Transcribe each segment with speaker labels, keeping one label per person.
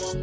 Speaker 1: What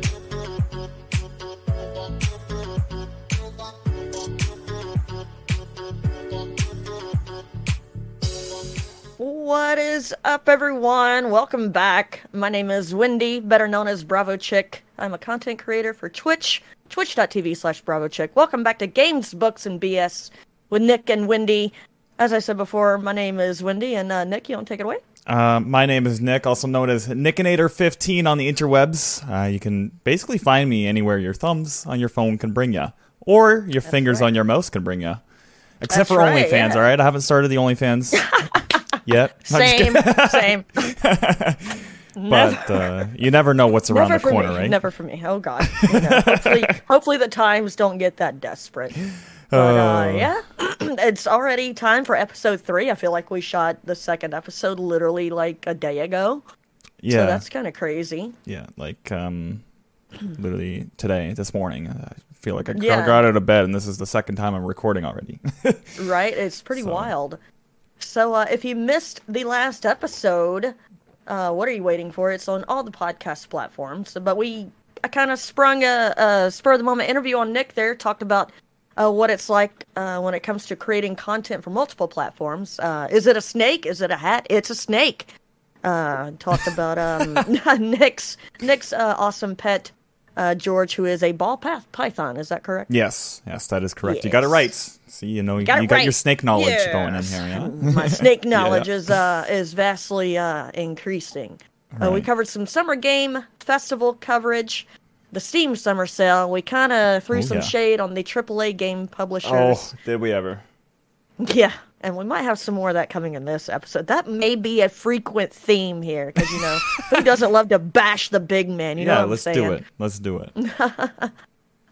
Speaker 1: is up, everyone? Welcome back. My name is Wendy, better known as Bravo Chick. I'm a content creator for Twitch, twitch.tv slash Bravo Chick. Welcome back to Games, Books, and BS with Nick and Wendy. As I said before, my name is Wendy, and uh, Nick, you want to take it away?
Speaker 2: Uh, my name is Nick, also known as Nickinator15 on the interwebs. Uh, you can basically find me anywhere your thumbs on your phone can bring you, or your fingers
Speaker 1: right.
Speaker 2: on your mouse can bring you.
Speaker 1: That's
Speaker 2: Except for
Speaker 1: right,
Speaker 2: OnlyFans,
Speaker 1: yeah.
Speaker 2: all right? I haven't started the OnlyFans yet.
Speaker 1: Same, same.
Speaker 2: But uh, you never know what's around
Speaker 1: Never
Speaker 2: the corner,
Speaker 1: me.
Speaker 2: right?
Speaker 1: Never for me. Oh God. You know, hopefully, hopefully the times don't get that desperate. But uh,
Speaker 2: Oh.
Speaker 1: yeah, it's already time for episode three. I feel like we shot the second episode literally like a day ago.
Speaker 2: yeah,
Speaker 1: So that's kind of crazy.
Speaker 2: yeah, like um, literally today, this morning. I feel like I
Speaker 1: Yeah.
Speaker 2: got out of bed, and this is the second time I'm recording already.
Speaker 1: Right? It's pretty
Speaker 2: So-
Speaker 1: wild. So uh, if you missed the last episode, uh, what are you waiting for? It's on all the podcast platforms. But we, I kind of sprung a, a spur of the moment interview on Nick there, talked about uh, what it's like uh, when it comes to creating content for multiple platforms. Uh, is it a snake? Is it a hat? It's a snake. Uh, talked about um, Nick's Nick's uh, awesome pet, uh, George, who is a ball path python. Is that correct?
Speaker 2: yes, yes, that is correct. You got it right. See, you know, you
Speaker 1: Got
Speaker 2: got,
Speaker 1: right.
Speaker 2: your snake knowledge
Speaker 1: Yes.
Speaker 2: going in here. Yeah?
Speaker 1: My snake knowledge
Speaker 2: Yeah.
Speaker 1: is uh is vastly uh increasing. Uh, we covered some summer game festival coverage, the Steam summer sale. We kind of threw
Speaker 2: Oh,
Speaker 1: some
Speaker 2: yeah.
Speaker 1: shade on the AAA game publishers.
Speaker 2: Oh, did we ever?
Speaker 1: Yeah, and we might have some more of that coming in this episode. That may be a frequent theme here because you know who doesn't love to bash the big man? You know
Speaker 2: yeah,
Speaker 1: what I'm
Speaker 2: let's
Speaker 1: saying?
Speaker 2: do it. Let's do it.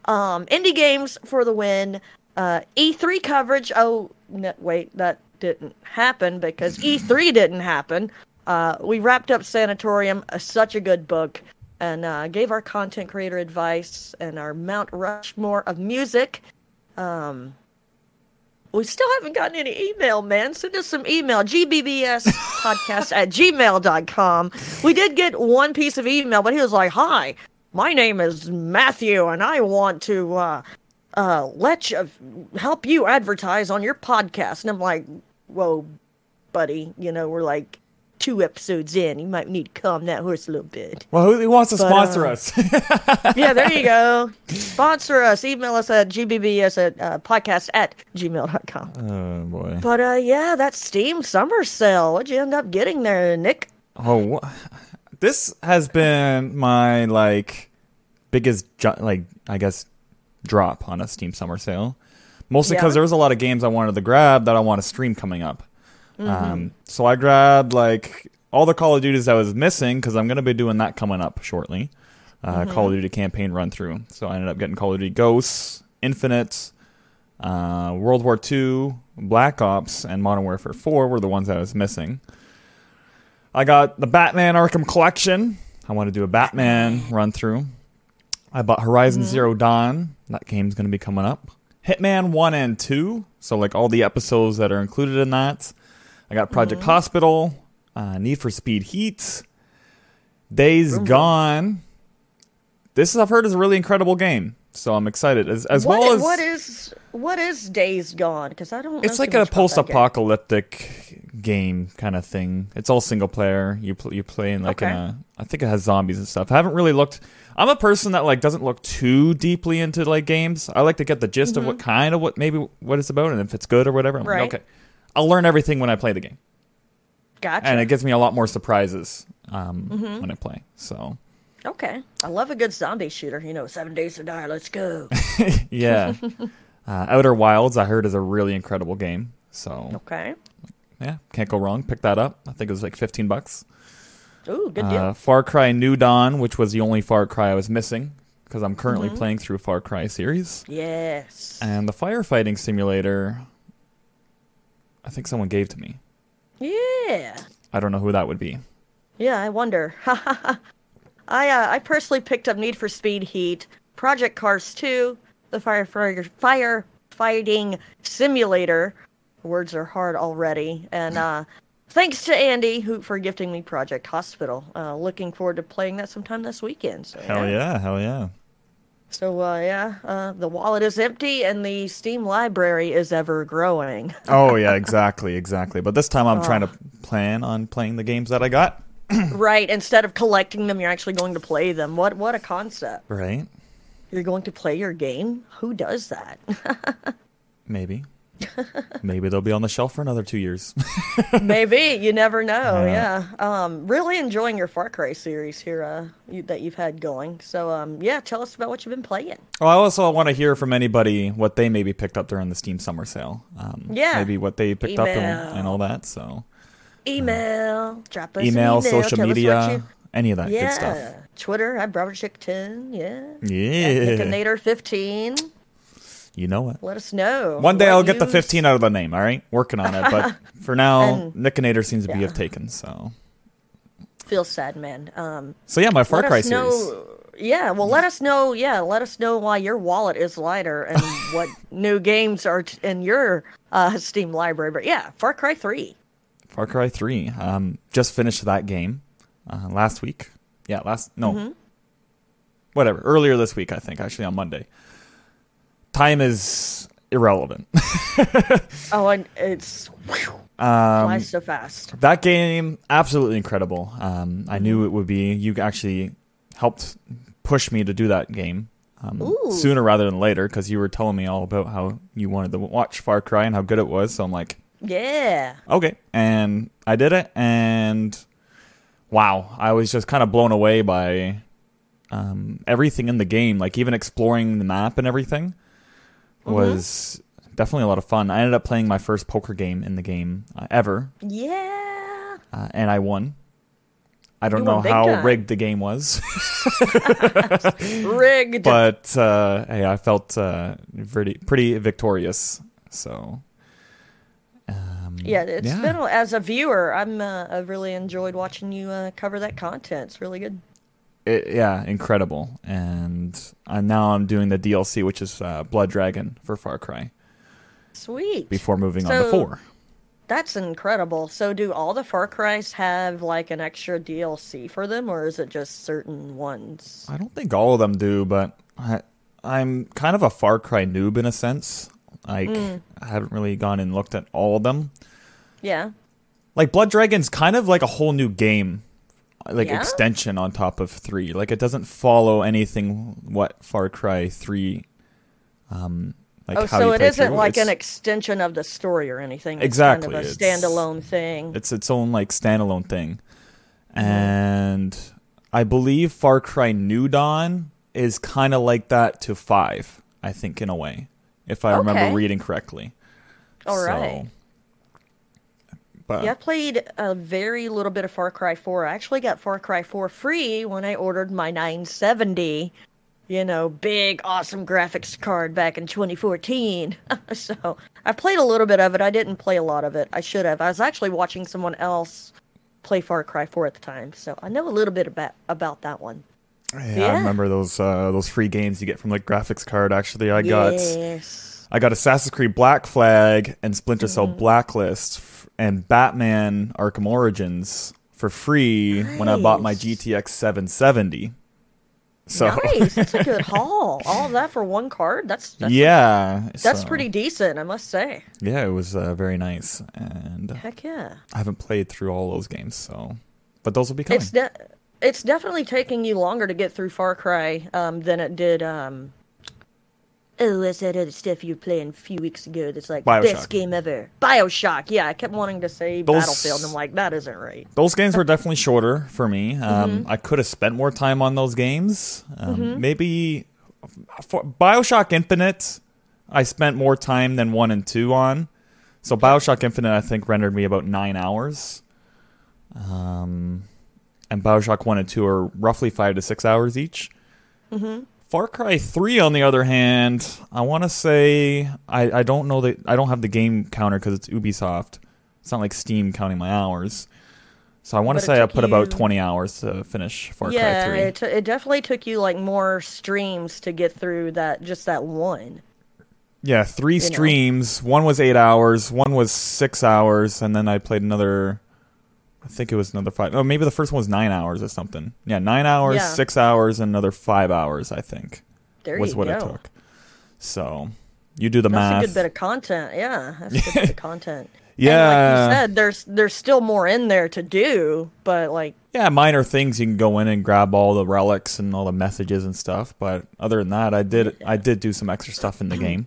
Speaker 1: Um, indie games for the win. Uh, E3 coverage. Oh, no, wait, that didn't happen because E3 didn't happen. Uh, we wrapped up Sanatorium, uh, such a good book, and uh, gave our content creator advice and our Mount Rushmore of music. Um, we still haven't gotten any email, man. Send us some email. GBBSpodcast at gmail.com. We did get one piece of email, but he was like, Hi, my name is Matthew, and I want to uh, uh, let you, help you advertise on your podcast. And I'm like, Whoa, buddy, you know, we're like two episodes in. You might need to calm that horse a little bit.
Speaker 2: Well, who, who wants to
Speaker 1: But,
Speaker 2: sponsor
Speaker 1: uh,
Speaker 2: us?
Speaker 1: yeah, there you go. Sponsor us. Email us at gbbs at uh, podcast at gmail.com.
Speaker 2: oh boy.
Speaker 1: But uh, yeah, that Steam summer sale. What'd you end up getting there, Nick?
Speaker 2: Oh, wha- this has been my like biggest ju- like I guess drop on a Steam summer sale. Mostly because
Speaker 1: Yeah.
Speaker 2: there was a lot of games I wanted to grab that I want to stream coming up.
Speaker 1: Mm-hmm.
Speaker 2: Um, so I grabbed like all the Call of Duties I was missing because I'm gonna be doing that coming up shortly. Uh,
Speaker 1: Mm-hmm.
Speaker 2: Call of Duty campaign run through. So I ended up getting Call of Duty Ghosts, Infinite, uh, World War II, Black Ops, and Modern Warfare 4 were the ones I was missing. I got the Batman Arkham Collection. I want to do a Batman run through. I bought Horizon Zero Dawn. That game's going to be coming up. Hitman 1 and 2. So, like, all the episodes that are included in that. I got Project Hospital, uh, Need for Speed Heat, Days Gone. This, I've heard, is a really incredible game. So, I'm excited. As, as
Speaker 1: What
Speaker 2: well as.
Speaker 1: what is what is Days Gone? Because I don't.
Speaker 2: It's like a
Speaker 1: that game.
Speaker 2: post-apocalyptic game kind of thing. It's all single player. You pl- you play in like in a. I think it has zombies and stuff. I haven't really looked. I'm a person that like doesn't look too deeply into like games. I like to get the gist of what kind of what maybe what it's about and if it's good or whatever. I'm
Speaker 1: Mm-hmm. Right.
Speaker 2: like, okay, I'll learn everything when I play the game,
Speaker 1: Gotcha.
Speaker 2: and it gives me a lot more surprises um,
Speaker 1: Mm-hmm.
Speaker 2: when I play. So
Speaker 1: okay, I love a good zombie shooter. You know, Seven Days to Die. Let's go.
Speaker 2: yeah, uh, Outer Wilds I heard is a really incredible game. So
Speaker 1: Okay.
Speaker 2: yeah, can't go wrong. Pick that up. I think it was like 15 bucks.
Speaker 1: Ooh, good deal.
Speaker 2: Uh, Far Cry New Dawn, which was the only Far Cry I was missing because I'm currently
Speaker 1: Mm-hmm.
Speaker 2: playing through Far Cry series.
Speaker 1: yes.
Speaker 2: And the firefighting simulator, I think someone gave to me.
Speaker 1: Yeah.
Speaker 2: I don't know who that would be.
Speaker 1: Yeah, I wonder. I uh, I personally picked up Need for Speed Heat, Project Cars 2, the Fire firefighting simulator. Words are hard already, and uh, thanks to Andy who for gifting me Project Hospital. Uh, looking forward to playing that sometime this weekend. So,
Speaker 2: Hell yeah, hell yeah.
Speaker 1: So uh, yeah, uh, the wallet is empty and the Steam library is ever growing.
Speaker 2: Oh yeah, exactly, exactly. But this time I'm trying to plan on playing the games that I got.
Speaker 1: right, instead of collecting them, you're actually going to play them. What what a concept!
Speaker 2: Right?
Speaker 1: You're going to play your game? Who does that?
Speaker 2: Maybe. Maybe they'll be on the shelf for another two years.
Speaker 1: Maybe you never know.
Speaker 2: Yeah.
Speaker 1: Yeah. Um, really enjoying your Far Cry series here uh, you, that you've had going. So um, yeah, tell us about what you've been playing.
Speaker 2: well, I also want to hear from anybody what they maybe picked up during the Steam Summer Sale. Um,
Speaker 1: Yeah.
Speaker 2: Maybe what they picked up and, and all that. So
Speaker 1: Email, drop us an
Speaker 2: email,
Speaker 1: email,
Speaker 2: social
Speaker 1: tell us what
Speaker 2: media,
Speaker 1: you-
Speaker 2: any of that
Speaker 1: yeah.
Speaker 2: good stuff.
Speaker 1: Twitter, I'm Robert Chickton. Yeah.
Speaker 2: Yeah.
Speaker 1: Nickinator15.
Speaker 2: You know it.
Speaker 1: Let us know.
Speaker 2: One day I'll get the
Speaker 1: you-
Speaker 2: 15 out of the name, all right? Working on it. But for now,
Speaker 1: And-
Speaker 2: Nickinator seems to be
Speaker 1: yeah.
Speaker 2: have taken. So
Speaker 1: Feel sad, man. Um,
Speaker 2: so yeah, my Far Cry series.
Speaker 1: know. Yeah, well, let us know. Yeah, let us know why your wallet is lighter and what new games are t- in your uh, Steam library. But yeah, Far Cry Three.
Speaker 2: Far Cry 3. Um, just finished that game uh, last week. Yeah, last no,
Speaker 1: Mm-hmm.
Speaker 2: whatever. Earlier this week, I think. Actually, on Monday. Time is irrelevant.
Speaker 1: Oh, and it's whew,
Speaker 2: um,
Speaker 1: flies so fast.
Speaker 2: that game absolutely incredible. Um, I knew it would be. You actually helped push me to do that game um, sooner rather than later because you were telling me all about how you wanted to watch Far Cry and how good it was. So I'm like,
Speaker 1: Yeah.
Speaker 2: okay, and I did it, and wow, I was just kind of blown away by um, everything in the game. Like even exploring the map and everything
Speaker 1: Mm-hmm.
Speaker 2: was definitely a lot of fun. I ended up playing my first poker game in the game uh, ever,
Speaker 1: Yeah.
Speaker 2: uh, and I won. I don't
Speaker 1: You
Speaker 2: know how
Speaker 1: time.
Speaker 2: rigged the game was,
Speaker 1: Rigged.
Speaker 2: but uh, hey, I felt uh, pretty pretty victorious. So, um,
Speaker 1: yeah, it's been as a viewer, I'm uh, I've really enjoyed watching you uh, cover that content. It's really good.
Speaker 2: It, yeah, incredible. And uh, now I'm doing the DLC, which is uh, Blood Dragon for Far Cry,
Speaker 1: Sweet.
Speaker 2: before moving on to four.
Speaker 1: That's incredible. So, do all the Far Cry's have like an extra DLC for them, or is it just certain ones?
Speaker 2: I don't think all of them do, but I, I'm kind of a Far Cry noob in a sense. Like,
Speaker 1: Mm.
Speaker 2: I haven't really gone and looked at all of them.
Speaker 1: Yeah.
Speaker 2: Like, Blood Dragon's kind of like a whole new game, like
Speaker 1: Yeah?
Speaker 2: extension on top of three. Like, it doesn't follow anything what Far Cry three. Um, like
Speaker 1: oh, so it isn't
Speaker 2: through.
Speaker 1: like an extension of the story or anything. It's
Speaker 2: Exactly,
Speaker 1: Kind of a
Speaker 2: it's-
Speaker 1: standalone thing.
Speaker 2: It's its own like standalone thing.
Speaker 1: Mm-hmm.
Speaker 2: And I believe Far Cry New Dawn is kind of like that to 5, I think in a way, if I remember reading correctly.
Speaker 1: All
Speaker 2: So-
Speaker 1: right.
Speaker 2: But
Speaker 1: Yeah, I played a very little bit of Far Cry 4. I actually got Far Cry 4 free when I ordered my 970, you know, big, awesome graphics card back in 2014. so I played a little bit of it. I didn't play a lot of it. I should have. I was actually watching someone else play Far Cry 4 at the time, so I know a little bit about about that one.
Speaker 2: yeah,
Speaker 1: yeah.
Speaker 2: I remember those uh, those free games you get from like graphics card. Actually, I got
Speaker 1: yes.
Speaker 2: I got Assassin's Creed Black Flag and Splinter Cell
Speaker 1: Mm-hmm.
Speaker 2: Blacklist and Batman Arkham Origins for free when I bought my GTX 770. So
Speaker 1: nice. That's a good haul. All of that for one card. That's that's,
Speaker 2: yeah,
Speaker 1: that's
Speaker 2: so-
Speaker 1: pretty decent, I must say.
Speaker 2: Yeah, it was uh, very nice, and
Speaker 1: Heck yeah.
Speaker 2: I haven't played through all those games, so but those will be coming.
Speaker 1: It's de- it's definitely taking you longer to get through Far Cry um, than it did. Um, oh, what's that other stuff you were playing a few weeks ago? That's like
Speaker 2: Bioshock.
Speaker 1: best game ever. Bioshock. Yeah, I kept wanting to say
Speaker 2: Those-
Speaker 1: Battlefield. And I'm like, that isn't right.
Speaker 2: those games were definitely shorter for me. Um,
Speaker 1: Mm-hmm.
Speaker 2: I could have spent more time on those games. Um, Maybe for Bioshock Infinite, I spent more time than one and two on. So Bioshock Infinite, I think, rendered me about nine hours. Um, and Bioshock One and Two are roughly five to six hours each.
Speaker 1: Mm-hmm.
Speaker 2: Far Cry 3, on the other hand, I want to say I, I don't know that I don't have the game counter because it's Ubisoft. It's not like Steam counting my hours. So I want to say I put about 20 hours to finish Far
Speaker 1: yeah,
Speaker 2: Cry 3.
Speaker 1: it t- it definitely took you like more streams to get through that just that one.
Speaker 2: yeah, three
Speaker 1: know.
Speaker 2: streams. One was eight hours, one was six hours, and then I played another I think it was another five. Oh, maybe the first one was nine hours or something. Yeah, nine hours,
Speaker 1: Yeah.
Speaker 2: six hours, and another five hours. I think
Speaker 1: There
Speaker 2: was
Speaker 1: you
Speaker 2: what
Speaker 1: go.
Speaker 2: it took. So you do the
Speaker 1: That's
Speaker 2: math.
Speaker 1: That's a good bit of content. Yeah, that's a good bit of content.
Speaker 2: yeah,
Speaker 1: And like you said, there's there's still more in there to do, but like
Speaker 2: yeah, minor things you can go in and grab all the relics and all the messages and stuff. But other than that, I did I did do some extra stuff in the game.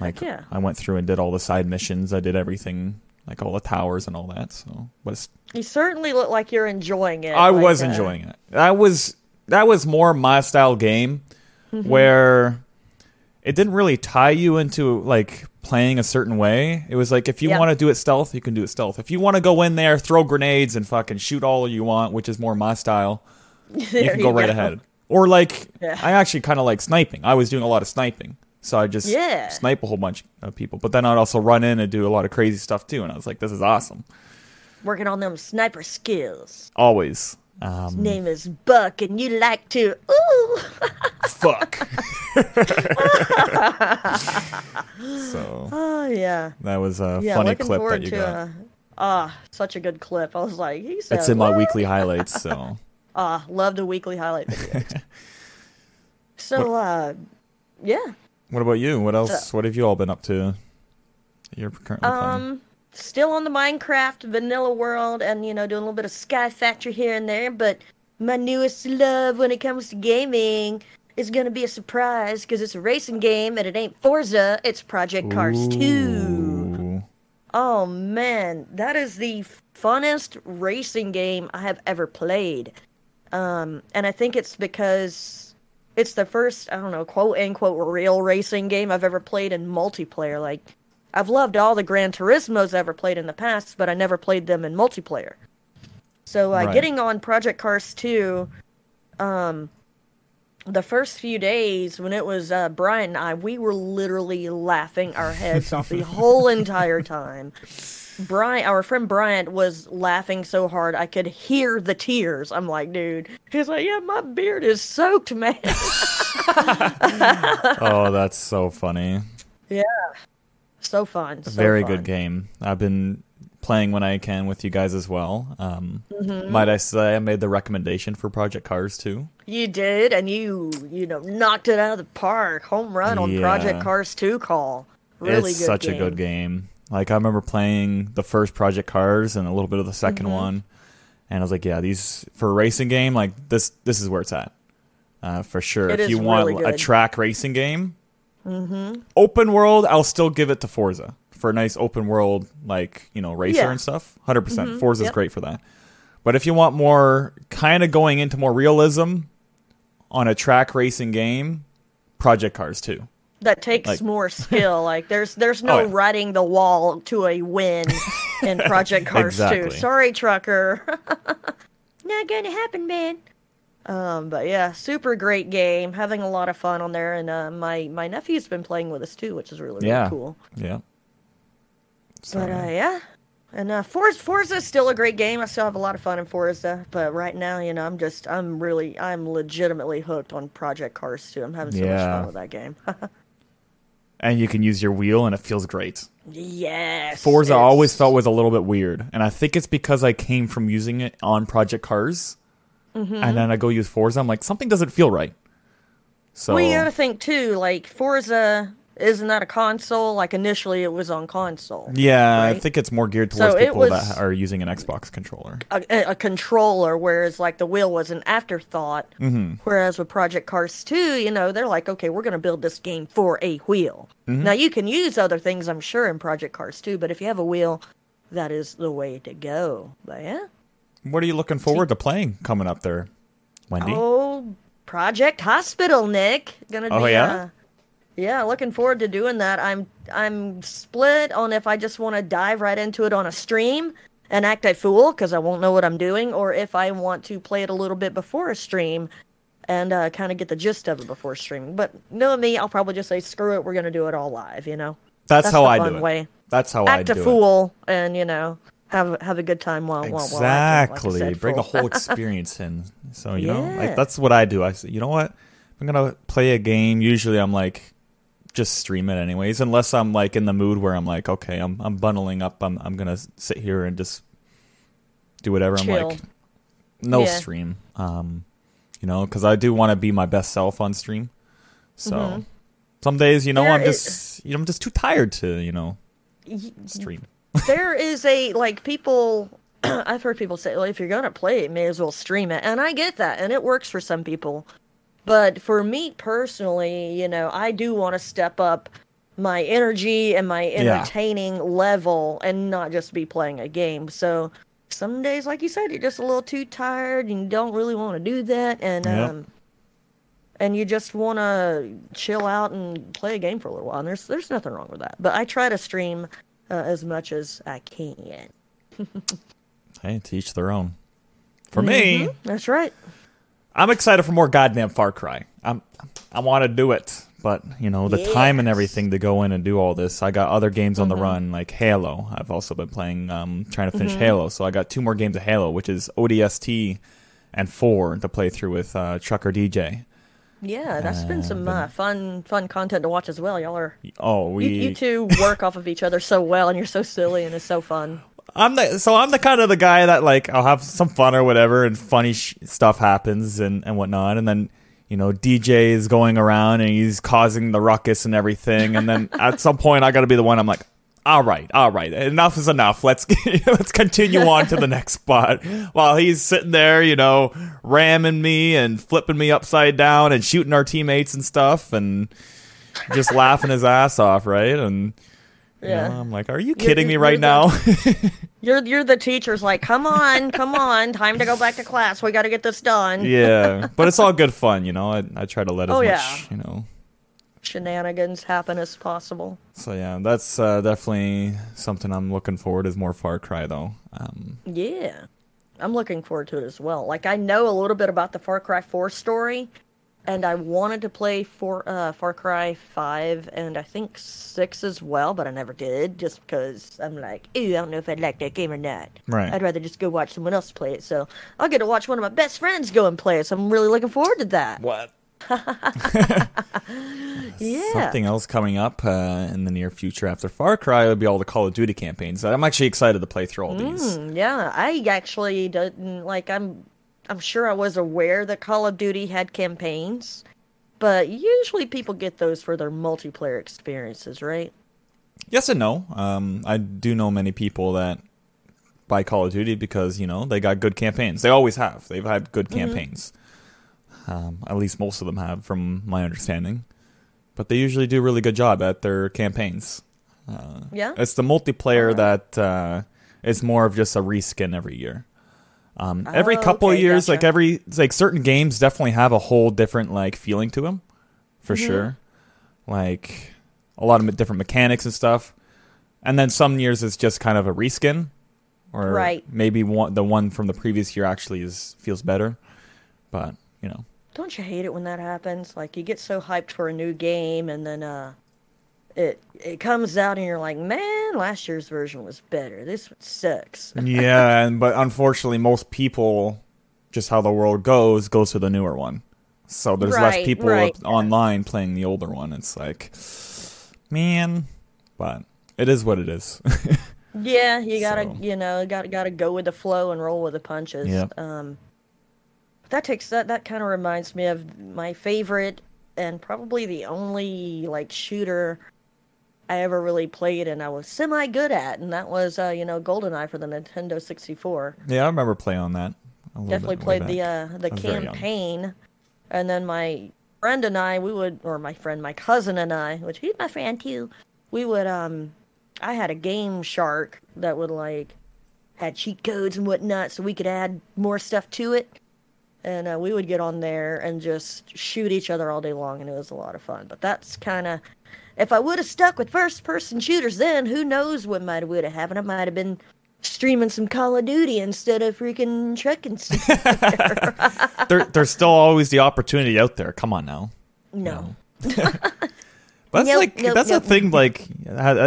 Speaker 2: Like
Speaker 1: yeah.
Speaker 2: I went through and did all the side missions. I did everything, like all the towers and all that. So, but it's
Speaker 1: you certainly look like you're enjoying it.
Speaker 2: I
Speaker 1: like,
Speaker 2: was
Speaker 1: uh,
Speaker 2: enjoying it. That was that was more my style game
Speaker 1: Mm-hmm.
Speaker 2: where it didn't really tie you into like playing a certain way. It was like if you
Speaker 1: Yeah.
Speaker 2: want to do it stealth, you can do it stealth. If you want to go in there, throw grenades and fucking shoot all you want, which is more my style, you can go right
Speaker 1: go.
Speaker 2: ahead. Or like
Speaker 1: Yeah.
Speaker 2: I actually kind of like sniping. I was doing a lot of sniping. So I just
Speaker 1: Yeah.
Speaker 2: snipe a whole bunch of people, but then I'd also run in and do a lot of crazy stuff too. And I was like, "This is awesome!"
Speaker 1: Working on them sniper skills.
Speaker 2: Always, um,
Speaker 1: Name is Buck, and you like to ooh.
Speaker 2: fuck. so
Speaker 1: oh yeah,
Speaker 2: that was a
Speaker 1: yeah.
Speaker 2: funny clip that you
Speaker 1: to
Speaker 2: got.
Speaker 1: uh, ah such a good clip. I was like, he said,
Speaker 2: it's in my
Speaker 1: "What?"
Speaker 2: weekly highlights. So
Speaker 1: Ah, love the weekly highlight videos. so uh, yeah.
Speaker 2: What about you? What else? What have you all been up to? You're currently playing.
Speaker 1: Um, still on the Minecraft vanilla world, and you know, doing a little bit of Sky Factory here and there. But my newest love when it comes to gaming is gonna be a surprise because it's a racing game and it ain't Forza. It's Project Cars Two. Oh man, that is the funnest racing game I have ever played. Um, and I think it's because it's the first, I don't know, quote unquote real racing game I've ever played in multiplayer. Like, I've loved all the Gran Turismos I've ever played in the past, but I never played them in multiplayer. So, uh,
Speaker 2: Right.
Speaker 1: getting on Project Cars 2, um, the first few days when it was uh, Brian and I, we were literally laughing our heads off the whole entire time. Brian, our friend Bryant, was laughing so hard I could hear the tears. I'm like, dude. He's like, yeah, my beard is soaked, man.
Speaker 2: oh, that's so funny.
Speaker 1: yeah, so fun. So
Speaker 2: Very
Speaker 1: fun.
Speaker 2: good game. I've been playing when I can with you guys as well. Um,
Speaker 1: Mm-hmm.
Speaker 2: Might I say I made the recommendation for Project Cars 2?
Speaker 1: You did, and you, you know, knocked it out of the park. Home run on
Speaker 2: Yeah.
Speaker 1: Project Cars 2 call. Really
Speaker 2: it's
Speaker 1: good
Speaker 2: such
Speaker 1: game.
Speaker 2: a good game. Like I remember playing the first Project Cars and a little bit of the 2nd
Speaker 1: Mm-hmm.
Speaker 2: one, and I was like, yeah, these for a racing game, like this, this is where it's at, uh, for sure.
Speaker 1: It
Speaker 2: if you want
Speaker 1: really
Speaker 2: a track racing game, mm-hmm. open world, I'll still give it to Forza for a nice open world, like you know, racer
Speaker 1: Yeah. Mm-hmm.
Speaker 2: and stuff. Hundred percent, Forza's
Speaker 1: Yep.
Speaker 2: great for that. But if you want more, kind of going into more realism on a track racing game, Project Cars 2.
Speaker 1: That takes
Speaker 2: Like-
Speaker 1: more skill. Like there's there's no
Speaker 2: Oh, yeah.
Speaker 1: riding the wall to a win in Project Cars 2. Sorry, trucker. Not gonna happen, man. Um, but yeah, super great game. Having a lot of fun on there, and uh, my my nephew's been playing with us too, which is really, really
Speaker 2: Yeah.
Speaker 1: cool.
Speaker 2: Yeah. So,
Speaker 1: But uh, yeah, and uh, Forza Forza's still a great game. I still have a lot of fun in Forza, but right now, you know, I'm just I'm really I'm legitimately hooked on Project Cars 2. I'm having so much fun with that game.
Speaker 2: And you can use your wheel, and it feels great.
Speaker 1: yes.
Speaker 2: Forza
Speaker 1: it's-
Speaker 2: always felt was a little bit weird, and I think it's because I came from using it on Project Cars,
Speaker 1: Mm-hmm.
Speaker 2: and then I go use Forza. I'm like, something doesn't feel right. So
Speaker 1: Well, you gotta think too. Like Forza, isn't that a console? Like initially, it was on console.
Speaker 2: yeah, I think it's more geared towards
Speaker 1: it
Speaker 2: people that are using an Xbox controller.
Speaker 1: A, a- controller, whereas like the wheel was an afterthought.
Speaker 2: Mm-hmm.
Speaker 1: Whereas with Project Cars 2, you know, they're like, okay, we're gonna build this game for a wheel.
Speaker 2: Mm-hmm.
Speaker 1: Now you can use other things, I'm sure, in Project Cars 2, but if you have a wheel, that is the way to go. But yeah.
Speaker 2: What are you looking forward to playing coming up there, Wendy?
Speaker 1: Oh, Project Hospital, Nick. Gonna
Speaker 2: Oh,
Speaker 1: be
Speaker 2: yeah?
Speaker 1: uh, yeah, looking forward to doing that. I'm I'm split on if I just want to dive right into it on a stream and act a fool because I won't know what I'm doing, or if I want to play it a little bit before a stream and uh, kind of get the gist of it before streaming. But knowing me, I'll probably just say screw it. We're gonna do it all live. You know,
Speaker 2: that's,
Speaker 1: that's
Speaker 2: how I do it.
Speaker 1: way.
Speaker 2: That's how I
Speaker 1: act
Speaker 2: do
Speaker 1: a
Speaker 2: it.
Speaker 1: fool and you know have have a good time while while while acting, like
Speaker 2: Exactly.
Speaker 1: said,
Speaker 2: Bring the whole experience in. So you know, like that's what I do. I say, you know what? I'm gonna play a game. Usually, I'm like, just stream it anyways. Unless I'm like in the mood where I'm like, okay, I'm I'm bundling up. I'm I'm gonna sit here and just do whatever. I'm like, no
Speaker 1: Yeah.
Speaker 2: stream. Um, you know, because I do want to be my best self on stream. So
Speaker 1: Mhm.
Speaker 2: some days, you know,
Speaker 1: There
Speaker 2: I'm just you know I'm just too tired to you know stream.
Speaker 1: there is a like people I've heard people say, well, if you're gonna play it, may as well stream it. And I get that, and it works for some people. But for me personally, you know, I do want to step up my energy and my entertaining level and not just be playing a game. So some days, like you said, you're just a little too tired and you don't really want to do that and
Speaker 2: Yep.
Speaker 1: um and you just want to chill out and play a game for a little while. And there's there's nothing wrong with that. But I try to stream uh, as much as I can.
Speaker 2: Hey, to each their own. For me,
Speaker 1: That's right.
Speaker 2: I'm excited for more goddamn Far Cry. I'm I want to do it, but you know the time and everything to go in and do all this. I got other games on the run like Halo. I've also been playing, um, trying to finish Halo. So I got two more games of Halo, which is ODST and four to play through with uh, Trucker DJ.
Speaker 1: Yeah, that's been some uh, fun fun content to watch as well. Y'all are
Speaker 2: Oh, we.
Speaker 1: you, you two work off of each other so well, and you're so silly, and it's so fun.
Speaker 2: I'm the so I'm the kind of the guy that like I'll have some fun or whatever, and funny sh- stuff happens and and whatnot, and then you know DJ is going around and he's causing the ruckus and everything, and then at some point I got to be the one. I'm like, all right, all right, enough is enough. Let's let's continue on to the next spot while he's sitting there, you know, ramming me and flipping me upside down and shooting our teammates and stuff, and just laughing his ass off, right? And you
Speaker 1: Yeah.
Speaker 2: know, I'm like, are you
Speaker 1: You're-
Speaker 2: kidding me
Speaker 1: you're
Speaker 2: right
Speaker 1: the-
Speaker 2: now?
Speaker 1: You're you're the teacher's like, come on, come on, time to go back to class. We got to get this done.
Speaker 2: yeah, but it's all good fun, you know. I, I try to let as
Speaker 1: Oh,
Speaker 2: much,
Speaker 1: yeah.
Speaker 2: you know.
Speaker 1: Shenanigans happen as possible.
Speaker 2: So yeah, that's uh, definitely something I'm looking forward is more Far Cry though. Um,
Speaker 1: Yeah, I'm looking forward to it as well. Like I know a little bit about the Far Cry 4 story, and I wanted to play for uh, Far Cry 5 and I think 6 as well, but I never did just because I'm like, ooh, I don't know if I'd like that game or not.
Speaker 2: Right.
Speaker 1: I'd rather just go watch someone else play it. So I'll get to watch one of my best friends go and play it. So I'm really looking forward to that.
Speaker 2: what?
Speaker 1: Yeah.
Speaker 2: Something else coming up uh, in the near future after Far Cry would be all the Call of Duty campaigns. I'm actually excited to play through all these.
Speaker 1: Mm, yeah, I actually didn't like. I'm, I'm sure I was aware that Call of Duty had campaigns, but usually people get those for their multiplayer experiences, right?
Speaker 2: Yes and no. Um, I do know many people that buy Call of Duty because you know they got good campaigns. They always have. They've had good
Speaker 1: Mm-hmm.
Speaker 2: campaigns. Um, at least most of them have, from my understanding. But they usually do a really good job at their campaigns. Uh,
Speaker 1: Yeah.
Speaker 2: It's the multiplayer
Speaker 1: Alright.
Speaker 2: that uh, is more of just a reskin every year. Um, every
Speaker 1: Oh,
Speaker 2: couple of
Speaker 1: okay,
Speaker 2: years, like every like certain games definitely have a whole different like feeling to them, for
Speaker 1: Mm-hmm.
Speaker 2: sure. Like a lot of different mechanics and stuff. And then some years it's just kind of a reskin, or
Speaker 1: Right.
Speaker 2: maybe one the one from the previous year actually is feels better. But you know,
Speaker 1: Don't you hate it when that happens? Like you get so hyped for a new game, and then uh, it it comes out, and you're like, man, last year's version was better. This one sucks.
Speaker 2: yeah, and but unfortunately, most people, just how the world goes, goes to the newer one. So there's less people
Speaker 1: right.
Speaker 2: online playing the older one. It's like, man, but it is what it is.
Speaker 1: Yeah, you gotta,
Speaker 2: So-
Speaker 1: you know, gotta gotta go with the flow and roll with the punches.
Speaker 2: Yep.
Speaker 1: Um, that takes that that kind of reminds me of my favorite and probably the only like shooter I ever really played and I was semi good at, and that was uh, you know GoldenEye for the Nintendo 64.
Speaker 2: yeah, I remember playing on that. a
Speaker 1: Definitely played the uh, the
Speaker 2: I was very young.
Speaker 1: campaign, and then my friend and I, we would, or my friend, my cousin and I, which he's my friend too, we would um, I had a Game Shark that would like had cheat codes and whatnot, so we could add more stuff to it, and uh, we would get on there and just shoot each other all day long, and it was a lot of fun. But that's kind of if I would have stuck with first person shooters, then who knows what might have would have happened? I might have been streaming some Call of Duty instead of freaking trucking
Speaker 2: there, there's still always the opportunity out there. Come on now.
Speaker 1: no.
Speaker 2: That's
Speaker 1: Nope,
Speaker 2: like
Speaker 1: nope,
Speaker 2: that's
Speaker 1: nope.
Speaker 2: the thing. Like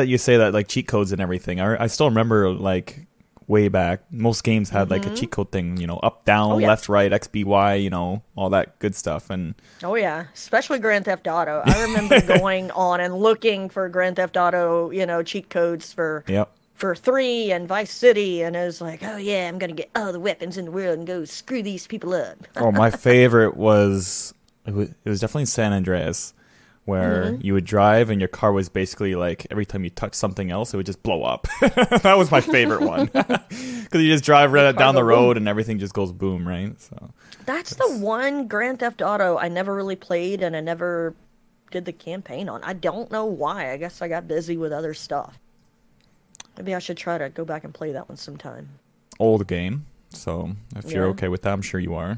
Speaker 2: you say that, like cheat codes and everything. I, I still remember like way back, most games had like a cheat code thing. You know, up, down,
Speaker 1: Mm-hmm. Oh, yeah.
Speaker 2: left, right, X, B, Y. You know, all that good stuff. And
Speaker 1: Oh yeah, especially Grand Theft Auto. I remember going on and looking for Grand Theft Auto, you know, cheat codes for
Speaker 2: yep,
Speaker 1: for three and Vice City, and it was like, oh yeah, I'm gonna get all the weapons in the world and go screw these people up.
Speaker 2: oh, my favorite was it, was it was definitely San Andreas, where mm-hmm. you would drive and your car was basically like every time you touch something else, it would just blow up. that was my favorite one because you just drive right down the
Speaker 1: go boom.
Speaker 2: road and everything just goes boom, right? So
Speaker 1: That's the one Grand Theft Auto I never really played, and I never did the campaign on. I don't know why. I guess I got busy with other stuff. Maybe I should try to go back and play that one sometime.
Speaker 2: old game. So if you're okay with that, I'm sure you are.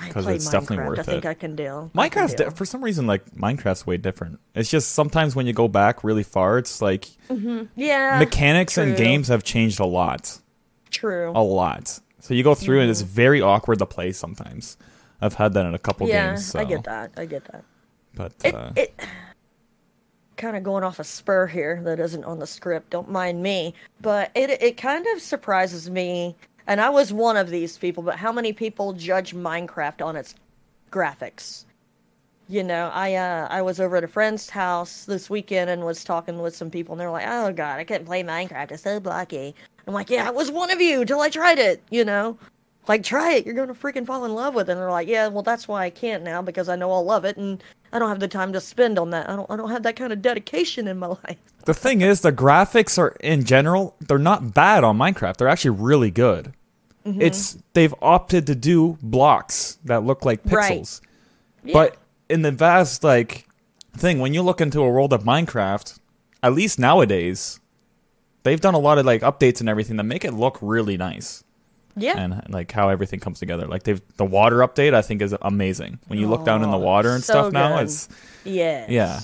Speaker 1: I
Speaker 2: 'Cause
Speaker 1: played
Speaker 2: it's definitely
Speaker 1: Minecraft.
Speaker 2: worth
Speaker 1: I think
Speaker 2: it.
Speaker 1: I can deal. I can
Speaker 2: Minecraft's
Speaker 1: deal.
Speaker 2: di- for some reason like Minecraft's way different. It's just sometimes when you go back really far, it's like
Speaker 1: yeah,
Speaker 2: mechanics and games have changed a lot,
Speaker 1: True.
Speaker 2: a lot. So you go through and it's very awkward to play sometimes. I've had that in a couple
Speaker 1: Mm-hmm. yeah,
Speaker 2: games. So.
Speaker 1: I get that. I get that.
Speaker 2: But
Speaker 1: It,
Speaker 2: uh,
Speaker 1: it kind of going off a spur here that isn't on the script. Don't mind me, but it it kind of surprises me. And I was one of these people, but how many people judge Minecraft on its graphics? You know, I uh, I was over at a friend's house this weekend and was talking with some people, and they're like, "Oh God, I can't play Minecraft. It's so blocky." I'm like, "Yeah, I was one of you till I tried it." You know, like try it. You're gonna freaking fall in love with it. And they're like, "Yeah, well, that's why I can't now because I know I'll love it, and I don't have the time to spend on that. I don't I don't have that kind of dedication in my life."
Speaker 2: the thing is, the graphics are in general they're not bad on Minecraft. They're actually really good.
Speaker 1: Mm-hmm.
Speaker 2: It's they've opted to do blocks that look like
Speaker 1: Right.
Speaker 2: pixels. But in the vast like thing, when you look into a world of Minecraft, at least nowadays, they've done a lot of like updates and everything that make it look really nice
Speaker 1: Yeah,
Speaker 2: and like how everything comes together. Like they've the water update, I think is amazing. When you look down in the
Speaker 1: Oh,
Speaker 2: water and
Speaker 1: so
Speaker 2: stuff now,
Speaker 1: good.
Speaker 2: it's
Speaker 1: yeah
Speaker 2: yeah.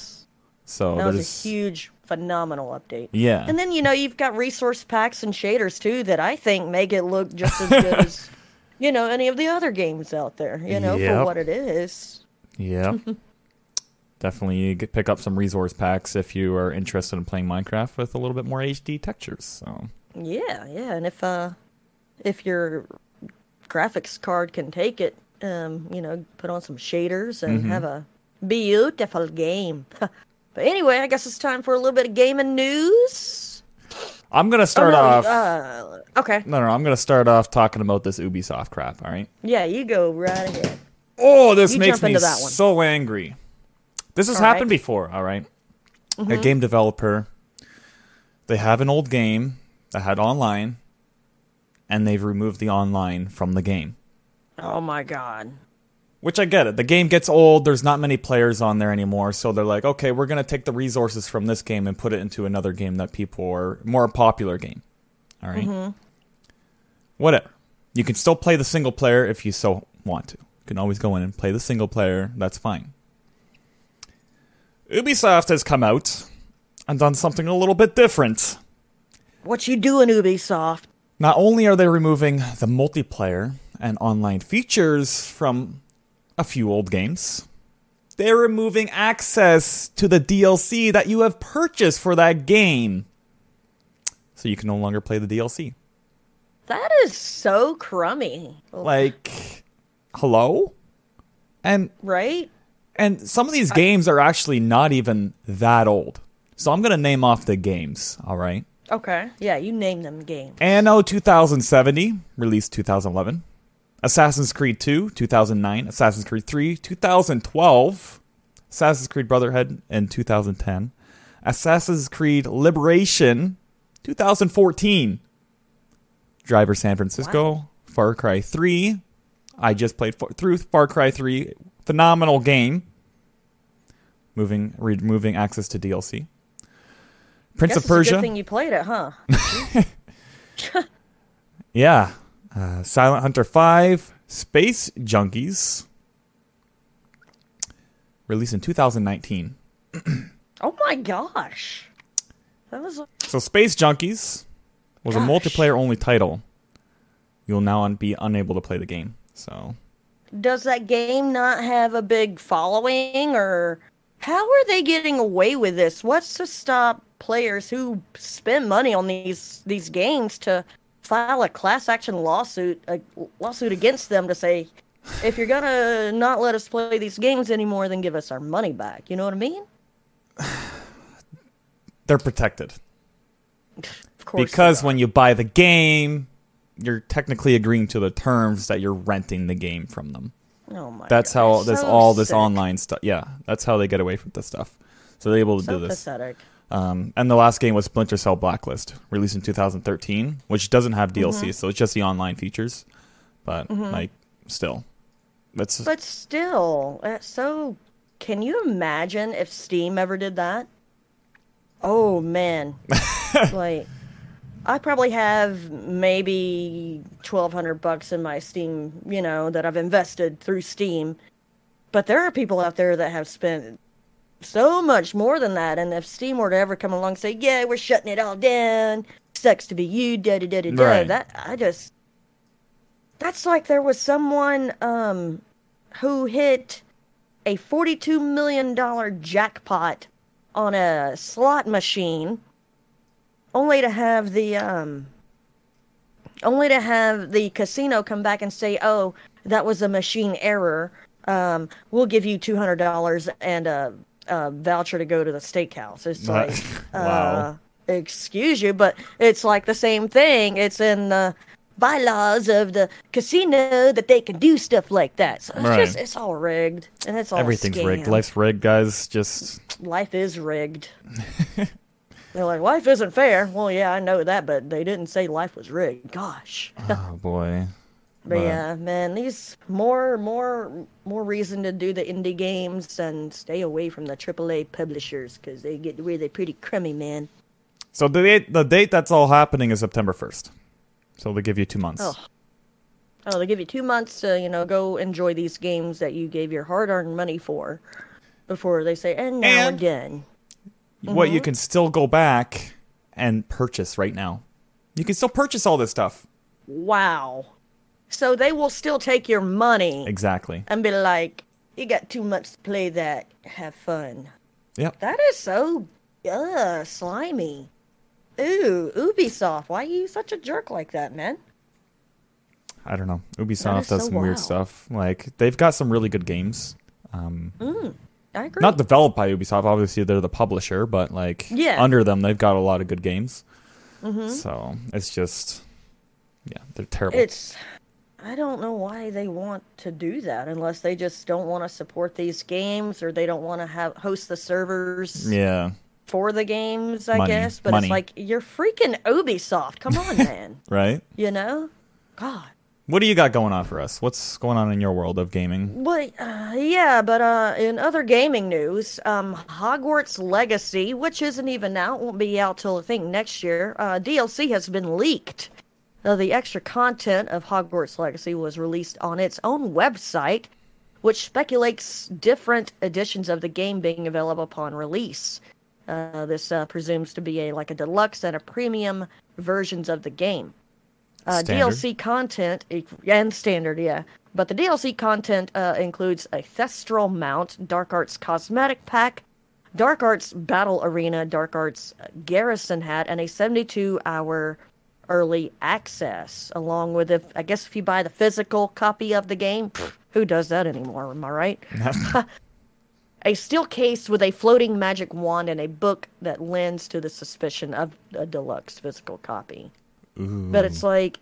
Speaker 2: so
Speaker 1: That was a huge, phenomenal update.
Speaker 2: yeah.
Speaker 1: And then you know you've got resource packs and shaders too that I think make it look just as good as you know any of the other games out there. You know
Speaker 2: Yep.
Speaker 1: for what it is.
Speaker 2: Yeah. Definitely get, pick up some resource packs if you are interested in playing Minecraft with a little bit more HD textures. So
Speaker 1: Yeah, yeah, and if uh, if your graphics card can take it, um, you know, put on some shaders and
Speaker 2: Mm-hmm.
Speaker 1: have a beautiful game. but anyway, I guess it's time for a little bit of gaming news.
Speaker 2: I'm gonna start
Speaker 1: oh, no,
Speaker 2: off.
Speaker 1: Uh, okay,
Speaker 2: no, no, I'm gonna start off talking about this Ubisoft crap. All right.
Speaker 1: yeah, you go right ahead.
Speaker 2: Oh, this
Speaker 1: You
Speaker 2: makes me
Speaker 1: into that one.
Speaker 2: so angry. This has
Speaker 1: All
Speaker 2: happened
Speaker 1: right.
Speaker 2: before. All right?
Speaker 1: Mm-hmm.
Speaker 2: A game developer, they have an old game that had online, and they've removed the online from the game.
Speaker 1: Oh my god.
Speaker 2: Which I get it. The game gets old. There's not many players on there anymore. So they're like, okay, we're going to take the resources from this game and put it into another game that people are more popular game. All right? Mm-hmm. Whatever. You can still play the single player if you so want to. You can always go in and play the single player. That's fine. Ubisoft has come out and done something a little bit different.
Speaker 1: What you doing, Ubisoft?
Speaker 2: Not only are they removing the multiplayer and online features from a few old games, they're removing access to the DLC that you have purchased for that game. So you can no longer play the DLC.
Speaker 1: That is so crummy.
Speaker 2: Like, hello? And
Speaker 1: Right?
Speaker 2: and some of these games are actually not even that old. So I'm going to name off the games, all right?
Speaker 1: Okay. Yeah, you name them games.
Speaker 2: Anno 2070, released 2011. Assassin's Creed 2, 2009. Assassin's Creed 3, 2012. Assassin's Creed Brotherhood in 2010. Assassin's Creed Liberation, 2014. Driver San Francisco, Far Cry 3. I just played far, through Far Cry 3. Phenomenal game. Moving, removing access to DLC. Prince
Speaker 1: Guess
Speaker 2: of
Speaker 1: a
Speaker 2: Persia.
Speaker 1: good thing you played it, huh?
Speaker 2: Yeah. Uh, Silent Hunter 5, Space Junkies. Released in 2019.
Speaker 1: oh my gosh. That was
Speaker 2: So, Space Junkies was a multiplayer only title. You'll now be unable to play the game. So,
Speaker 1: Does that game not have a big following or how are they getting away with this? What's to stop players who spend money on these these games to file a class action lawsuit a lawsuit against them to say if you're gonna not let us play these games anymore, then give us our money back. You know what I mean?
Speaker 2: they're protected.
Speaker 1: Of course.
Speaker 2: because when you buy the game, you're technically agreeing to the terms that you're renting the game from them.
Speaker 1: oh my
Speaker 2: That's
Speaker 1: God,
Speaker 2: how this
Speaker 1: so
Speaker 2: all this
Speaker 1: sick.
Speaker 2: online stuff. Yeah, that's how they get away from this stuff. So they're able to
Speaker 1: So
Speaker 2: do this.
Speaker 1: pathetic.
Speaker 2: Um, and the last game was Splinter Cell Blacklist, released in 2013, which doesn't have DLC,
Speaker 1: Mm-hmm.
Speaker 2: so it's just the online features. But like, still, that's
Speaker 1: But still, so. Can you imagine if Steam ever did that? Oh man, like I probably have maybe twelve hundred bucks in my Steam, you know, that I've invested through Steam. But there are people out there that have spent so much more than that, and if Steam were to ever come along and say, "Yeah, we're shutting it all down," sucks to be you, da da da da da. That I just that's like there was someone um who hit a $42 million jackpot on a slot machine only to have the um only to have the casino come back and say oh that was a machine error. Um we'll give you $200 and a, a voucher to go to the steakhouse it's like
Speaker 2: wow.
Speaker 1: uh, excuse you but it's like the same thing it's in the bylaws of the casino that they can do stuff like that so it's
Speaker 2: Right.
Speaker 1: just it's all rigged and it's all
Speaker 2: everything's rigged. Life's rigged, guys. Just
Speaker 1: life is rigged they're like life isn't fair well yeah i know that but they didn't say life was rigged gosh
Speaker 2: oh boy.
Speaker 1: But
Speaker 2: But-
Speaker 1: yeah man these more more more reason to do the indie games and stay away from the aaa publishers because they get really pretty crummy man
Speaker 2: So the date, the date that's all happening is September 1st. So they give you two months.
Speaker 1: Oh. Oh, they give you two months to, you know, go enjoy these games that you gave your hard-earned money for, before they say, and now
Speaker 2: And-
Speaker 1: we're done.
Speaker 2: What
Speaker 1: Mm-hmm.
Speaker 2: you can still go back and purchase right now. You can still purchase all this stuff.
Speaker 1: Wow. So they will still take your money
Speaker 2: Exactly.
Speaker 1: and be like, you got two months to play that. Have fun.
Speaker 2: Yep.
Speaker 1: That is so, uh, slimy. Ooh, Ubisoft, why are you such a jerk like that, man?
Speaker 2: I don't know. Ubisoft does
Speaker 1: so
Speaker 2: some weird stuff. Like they've got some really good games. Um,
Speaker 1: I agree.
Speaker 2: not developed by Ubisoft. Obviously, they're the publisher, but like
Speaker 1: Yeah. Mm-hmm.
Speaker 2: under them, they've got a lot of good games. So it's just, yeah, they're terrible.
Speaker 1: It's I don't know why they want to do that unless they just don't want to support these games or they don't want to have host the servers
Speaker 2: yeah,
Speaker 1: for the games, I
Speaker 2: Money.
Speaker 1: guess. But
Speaker 2: Money.
Speaker 1: it's like you're freaking Ubisoft. Come on, man.
Speaker 2: right.
Speaker 1: you know? God.
Speaker 2: What do you got going on for us? What's going on in your world of gaming?
Speaker 1: Well, uh, yeah, but uh, in other gaming news, um, Hogwarts Legacy, which isn't even out, won't be out till I think next year. Uh, DLC has been leaked. The extra content of Hogwarts Legacy was released on its own website, which speculates different editions of the game being available upon release. Uh, this uh, presumes to be a like a deluxe and a premium versions of the game. Uh, DLC content and standard, yeah. But the DLC content uh, includes a Thestral mount, Dark Arts cosmetic pack, Dark Arts Battle Arena, Dark Arts Garrison hat, and a 72-hour early access. Along with, if I guess, if you buy the physical copy of the game, who does that anymore? Am I right? a steel case with a floating magic wand and a book that lends to the suspicion of a deluxe physical copy. But it's like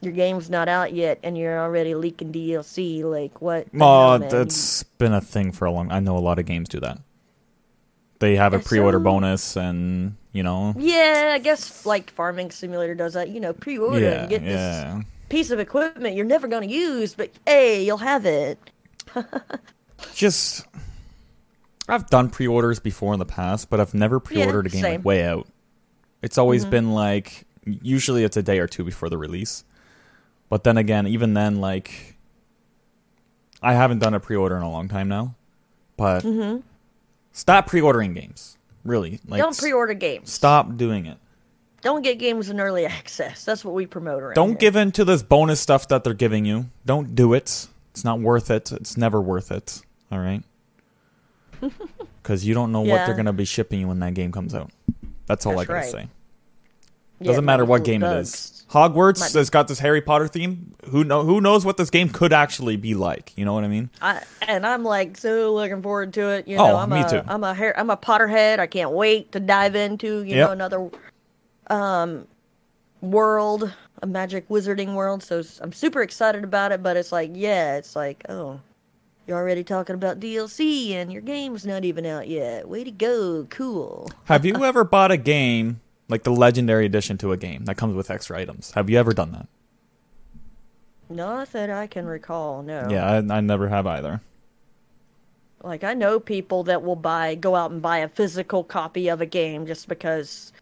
Speaker 1: your game's not out yet, and you're already leaking DLC. Like what?
Speaker 2: Oh,
Speaker 1: hell,
Speaker 2: that's been a thing for a long. I know a lot of games do that. They have a pre-order
Speaker 1: so-
Speaker 2: bonus, and you know,
Speaker 1: Yeah, I guess like Farming Simulator does that. You know, pre-order
Speaker 2: yeah,
Speaker 1: and get this piece of equipment you're never going to use, but hey, you'll have it.
Speaker 2: Just, I've done pre-orders before in the past, but I've never pre-ordered a game
Speaker 1: same.
Speaker 2: like way out. It's always
Speaker 1: Mm-hmm.
Speaker 2: been like usually it's a day or two before the release. But then again, even then, like I haven't done a pre-order in a long time now. But stop pre-ordering games. Really, like.
Speaker 1: Don't pre-order games.
Speaker 2: Stop doing it.
Speaker 1: Don't get games in early access. That's what we promote around
Speaker 2: Don't
Speaker 1: here.
Speaker 2: give in to this bonus stuff that they're giving you. Don't do it. It's not worth it. It's never worth it. All right. Because you don't know what they're gonna be shipping you when that game comes out. That's all
Speaker 1: That's
Speaker 2: I gotta
Speaker 1: right.
Speaker 2: say.
Speaker 1: Yeah,
Speaker 2: Doesn't matter what game it
Speaker 1: bugs.
Speaker 2: is. Hogwarts
Speaker 1: Might-
Speaker 2: has got this Harry Potter theme. Who know? Who knows what this game could actually be like? You know what I mean?
Speaker 1: I, and I'm like so looking forward to it. You
Speaker 2: Oh,
Speaker 1: know, I'm
Speaker 2: me
Speaker 1: a,
Speaker 2: too.
Speaker 1: I'm a I'm a Potterhead. I can't wait to dive into you
Speaker 2: Yep.
Speaker 1: know another um, world, a magic wizarding world. So I'm super excited about it. But it's like, yeah, it's like, oh, you're already talking about DLC and your game's not even out yet. Way to go, cool.
Speaker 2: Have you ever bought a game like the legendary edition to a game that comes with extra items? Have you ever done that?
Speaker 1: Not that I can recall. No.
Speaker 2: Yeah, I, I never have either.
Speaker 1: Like I know people that will buy go out and buy a physical copy of a game just because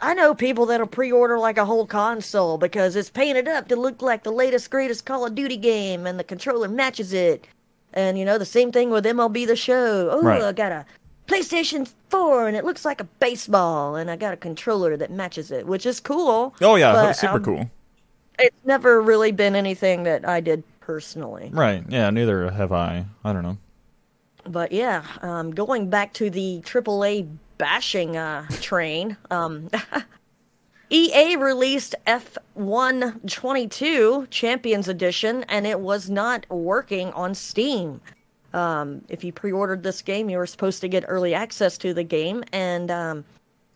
Speaker 1: I know people that'll pre-order like a whole console because it's painted up to look like the latest greatest Call of Duty game and the controller matches it. And you know the same thing with MLB the Show. Oh,
Speaker 2: Right.
Speaker 1: I got a PlayStation 4 and it looks like a baseball and I got a controller that matches it, which is cool.
Speaker 2: Oh yeah, super
Speaker 1: um,
Speaker 2: cool.
Speaker 1: It's never really been anything that I did personally.
Speaker 2: Right. Yeah, neither have I. I don't know.
Speaker 1: But yeah, um, going back to the AAA bashing uh, train, um, EA released F122 Champions Edition, and it was not working on Steam. Um, if you pre-ordered this game, you were supposed to get early access to the game, and um,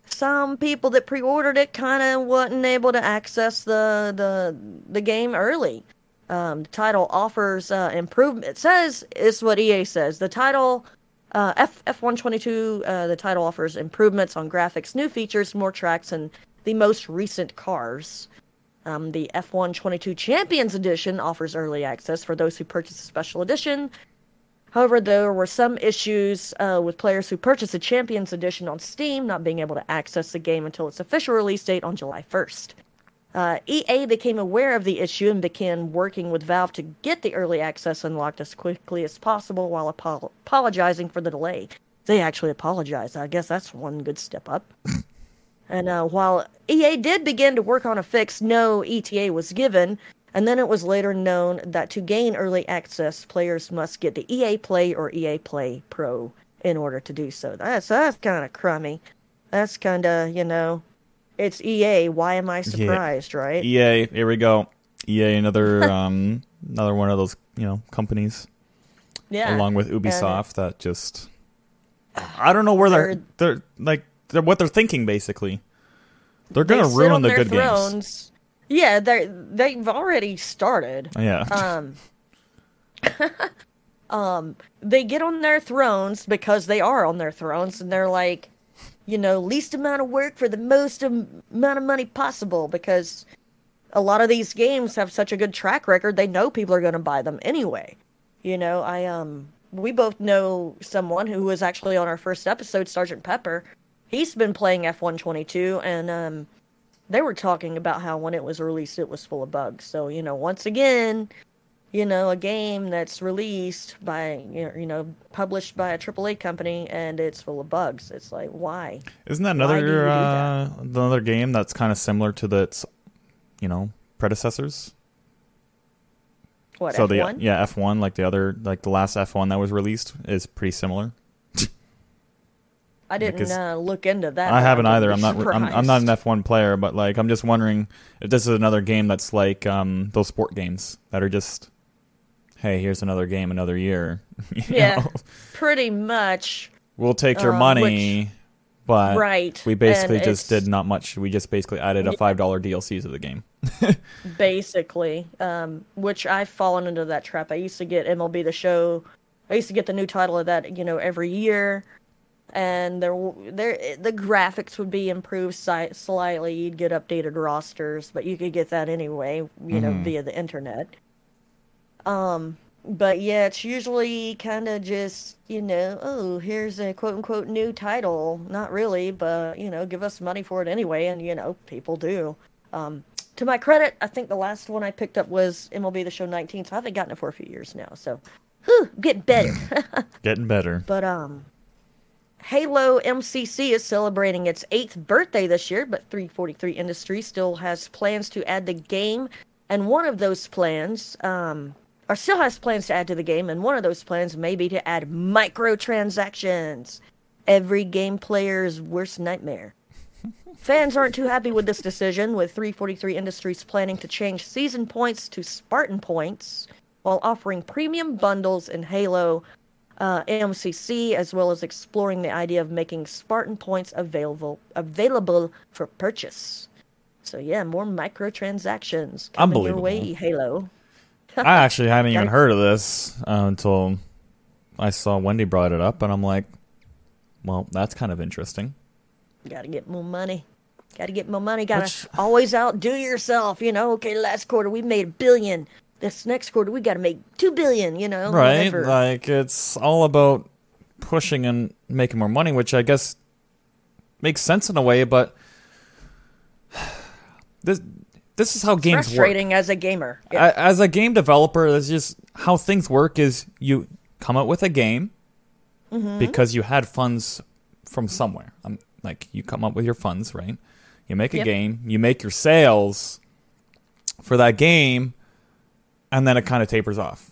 Speaker 1: some people that pre-ordered it kind of wasn't able to access the the the game early. Um, the title offers uh, improvement. It says it's what EA says. The title uh, F F one twenty two. The title offers improvements on graphics, new features, more tracks, and the most recent cars. Um, the F one twenty two Champions Edition offers early access for those who purchase the special edition. However, there were some issues uh, with players who purchased the Champions Edition on Steam not being able to access the game until its official release date on July 1st. Uh, EA became aware of the issue and began working with Valve to get the early access unlocked as quickly as possible while apo- apologizing for the delay. They actually apologized. I guess that's one good step up. and uh, while EA did begin to work on a fix, no ETA was given. And then it was later known that to gain early access, players must get the EA Play or EA Play Pro in order to do so. That's that's kind of crummy. That's kind of you know, it's EA. Why am I surprised, right?
Speaker 2: EA, here we go. EA, another um, another one of those you know companies,
Speaker 1: yeah.
Speaker 2: along with Ubisoft that just I don't know where they're
Speaker 1: They're-
Speaker 2: they're like they're, what they're thinking basically. They're gonna ruin the good games.
Speaker 1: Yeah, they they've already started.
Speaker 2: Yeah,
Speaker 1: um um they get on their thrones because they are on their thrones and they're like you know least amount of work for the most amount of money possible because a lot of these games have such a good track record they know people are going to buy them anyway. You know i um we both know someone who was actually on our first episode sergeant pepper. He's been playing F1 22 and um they were talking about how when it was released it was full of bugs so you know once again you know, a game that's released by, you know, published by a AAA company and it's full of bugs. It's like, why?
Speaker 2: isn't that
Speaker 1: Why do you
Speaker 2: another uh, another game that's kind of similar to its you know predecessors?
Speaker 1: What,
Speaker 2: so
Speaker 1: F1?
Speaker 2: the yeah F one like the other like the last F one that was released is pretty similar.
Speaker 1: I didn't uh, look into that.
Speaker 2: I haven't either. I'm not. I'm, I'm not an. F1 player, but like I'm just wondering if this is another game that's like um, those sport games that are just, hey, here's another game, another year.
Speaker 1: Yeah,
Speaker 2: know?
Speaker 1: pretty much.
Speaker 2: we'll take your
Speaker 1: Um,
Speaker 2: money, but
Speaker 1: Right,
Speaker 2: we basically just did not much. We just basically added a five dollar DLC to the game.
Speaker 1: basically um, which i've fallen into that trap i used to get mlb the show i used to get the new title of that you know every year and there there the graphics would be improved si- slightly you'd get updated rosters but you could get that anyway you know
Speaker 2: Mhm.
Speaker 1: via the internet um but yeah it's usually kind of just you know oh here's a quote unquote new title not really but you know give us money for it anyway and you know people do um to my credit, I think the last one I picked up was MLB The Show 19, so I haven't gotten it for a few years now. So, whew, getting better.
Speaker 2: Getting better.
Speaker 1: but um, Halo MCC is celebrating its eighth birthday this year, but 343 Industries still has plans to add the game, and one of those plans, um, or still has plans to add to the game, and one of those plans may be to add microtransactions. Every game player's worst nightmare. Fans aren't too happy with this decision, with 343 Industries planning to change season points to Spartan points while offering premium bundles in Halo. Uh, AMCC, as well as exploring the idea of making Spartan points available available for purchase. So yeah, more microtransactions coming your way, Halo.
Speaker 2: I actually hadn't even heard of this uh, until I saw Wendy brought it up, and I'm like, well, that's kind of interesting.
Speaker 1: Got to get more money. Got to get more money. Got to always outdo yourself. You know, okay, last quarter we made a billion. This next quarter we got to make two billion. You know,
Speaker 2: right?
Speaker 1: whatever.
Speaker 2: Like it's all about pushing and making more money, which I guess makes sense in a way, but this this is how games work.
Speaker 1: Frustrating as a gamer. Yeah.
Speaker 2: As a game developer, that's just how things work. Is you come up with a game
Speaker 1: Mm-hmm.
Speaker 2: because you had funds from somewhere. Um, like you come up with your funds, right? You make a
Speaker 1: Yep.
Speaker 2: game, you make your sales for that game, and then it kind of tapers off.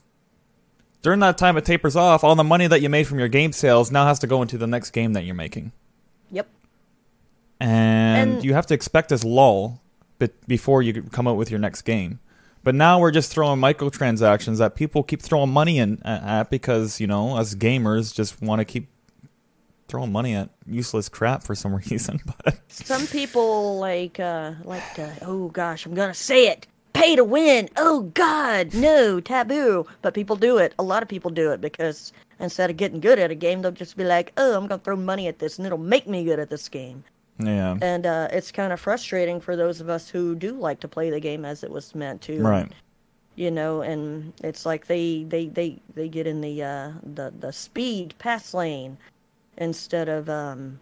Speaker 2: During that time, it tapers off. All the money that you made from your game sales now has to go into the next game that you're making,
Speaker 1: yep.
Speaker 2: and,
Speaker 1: And-
Speaker 2: you have to expect this lull be- before you come out with your next game. But now we're just throwing microtransactions that people keep throwing money in at, because you know us gamers just want to keep throwing money at useless crap for some reason. But
Speaker 1: Some people like uh like to oh gosh, I'm gonna say it. Pay to win. Oh God, no taboo. But people do it. A lot of people do it because instead of getting good at a game, they'll just be like, oh, I'm gonna throw money at this, and it'll make me good at this game.
Speaker 2: yeah,
Speaker 1: And uh, it's kind of frustrating for those of us who do like to play the game as it was meant to.
Speaker 2: right.
Speaker 1: You know, and it's like they they they they get in the uh the the speed pass lane instead of um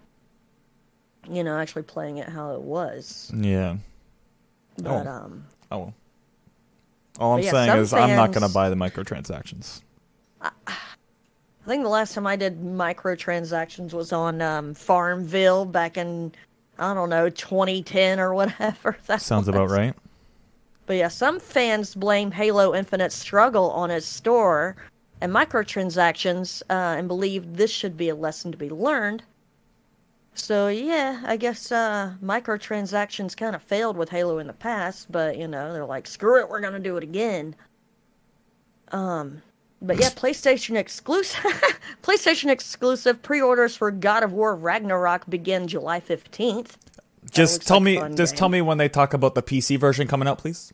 Speaker 1: you know actually playing it how it was.
Speaker 2: Yeah.
Speaker 1: But
Speaker 2: Oh.
Speaker 1: um
Speaker 2: Oh. All I'm
Speaker 1: yeah,
Speaker 2: saying is I'm not going to buy the microtransactions.
Speaker 1: I think the last time I did microtransactions was on um Farmville back in I don't know 2010 or whatever. That
Speaker 2: Sounds
Speaker 1: was.
Speaker 2: about right.
Speaker 1: But yeah, some fans blame Halo Infinite's struggle on its store and microtransactions uh, and believe this should be a lesson to be learned. So yeah, I guess uh, microtransactions kind of failed with Halo in the past, but you know they're like, screw it, we're gonna do it again. Um, but yeah, PlayStation exclusive, PlayStation exclusive pre-orders for God of War Ragnarok begin July fifteenth.
Speaker 2: Just tell
Speaker 1: like
Speaker 2: me just
Speaker 1: game.
Speaker 2: tell me when they talk about the PC version coming out, please.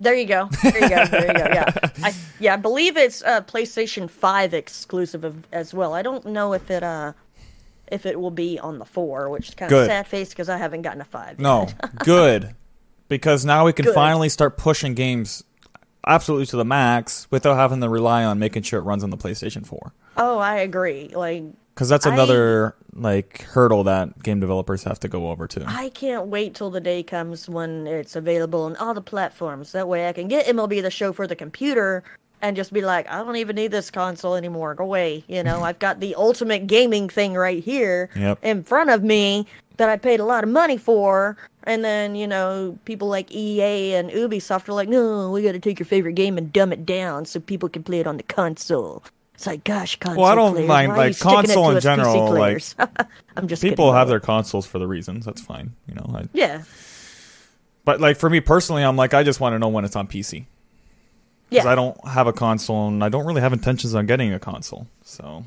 Speaker 1: There you go. There you go. There you go. Yeah, I, yeah. I believe it's uh, PlayStation Five exclusive of, as well. I don't know if it uh if it will be on the four, which is kind of sad face because I haven't gotten a five.
Speaker 2: No, good. Because now we can
Speaker 1: Good.
Speaker 2: finally start pushing games absolutely to the max without having to rely on making sure it runs on the PlayStation 4.
Speaker 1: Oh, I agree. Like
Speaker 2: Because that's
Speaker 1: I-
Speaker 2: another like hurdle that game developers have to go over to.
Speaker 1: I can't wait till the day comes when it's available on all the platforms. That way, I can get MLB the Show for the computer and just be like, I don't even need this console anymore. Go away. You know, I've got the ultimate gaming thing right here
Speaker 2: Yep.
Speaker 1: in front of me that I paid a lot of money for. And then, you know, people like EA and Ubisoft are like, no, we got to take your favorite game and dumb it down so people can play it on the console. It's like, gosh, console
Speaker 2: I don't
Speaker 1: players,
Speaker 2: mind, like, console in general, like?
Speaker 1: I'm just
Speaker 2: People
Speaker 1: kidding,
Speaker 2: have their consoles for the reasons. That's fine, you know. I,
Speaker 1: yeah,
Speaker 2: but like for me personally, I'm like I just want to know when it's on PC. Because
Speaker 1: yeah.
Speaker 2: I don't have a console and I don't really have intentions on getting a console. So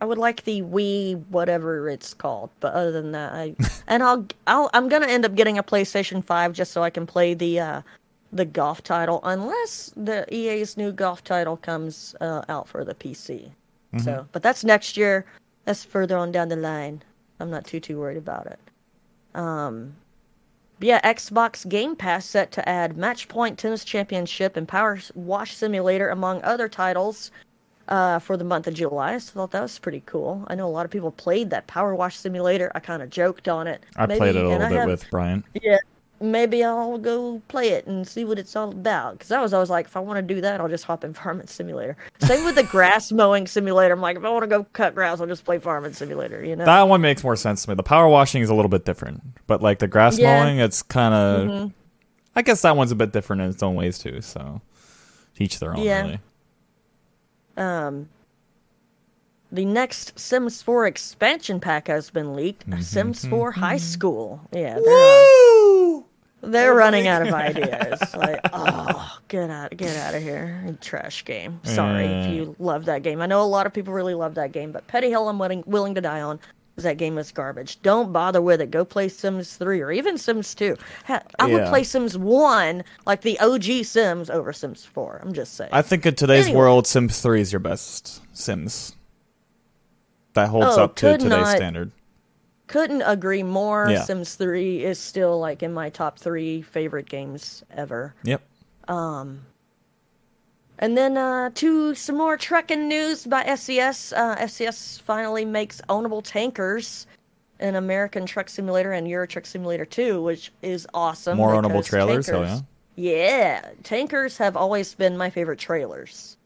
Speaker 1: I would like the Wii, whatever it's called. But other than that, I and I'll I'll I'm gonna end up getting a PlayStation Five just so I can play the uh, the golf title, unless the EA's new golf title comes uh, out for the PC. So, but that's next year. That's further on down the line. I'm not too too worried about it. Um, yeah, Xbox Game Pass set to add Match Point Tennis Championship and Power Wash Simulator among other titles uh, for the month of July. So I thought that was pretty cool. I know a lot of people played that Power Wash Simulator. I kind of joked on it.
Speaker 2: I
Speaker 1: Maybe-
Speaker 2: played it a little bit
Speaker 1: have-
Speaker 2: with Brian.
Speaker 1: Yeah, maybe I'll go play it and see what it's all about. Because I was always like, if I want to do that, I'll just hop in Farming Simulator. Same with the grass mowing simulator. I'm like, if I want to go cut grass, I'll just play Farming Simulator. You know?
Speaker 2: That one makes more sense to me. The power washing is a little bit different, but like the grass
Speaker 1: Yeah. Mm-hmm.
Speaker 2: mowing, it's kind of. I guess that one's a bit different in its own ways too. So, each their own.
Speaker 1: Yeah.
Speaker 2: Really.
Speaker 1: Um, the next Sims 4 expansion pack has been leaked.
Speaker 2: Mm-hmm,
Speaker 1: Sims 4 High School. Yeah, uh, they're running out of ideas. like, oh get out, get out of here, trash game. Sorry if you love that game. I know a lot of people really love that game, but Petty Hill, I'm willing, willing to die on. 'cause That game is garbage. Don't bother with it. Go play Sims 3 or even Sims 2. I would
Speaker 2: Yeah.
Speaker 1: play Sims 1, like the OG Sims, over Sims 4. I'm just saying.
Speaker 2: I think in today's
Speaker 1: Anyway.
Speaker 2: world, Sims 3 is your best Sims. That holds
Speaker 1: Oh,
Speaker 2: up to today's
Speaker 1: not-
Speaker 2: standard.
Speaker 1: Couldn't agree more.
Speaker 2: Yeah.
Speaker 1: Sims 3 is still like in my top three favorite games ever.
Speaker 2: Yep.
Speaker 1: Um, And then uh, to some more trucking news by SCS. Uh, SCS finally makes ownable tankers in American Truck Simulator and Euro Truck Simulator 2, which is awesome.
Speaker 2: More ownable trailers,
Speaker 1: tankers- Yeah, tankers have always been my favorite trailers.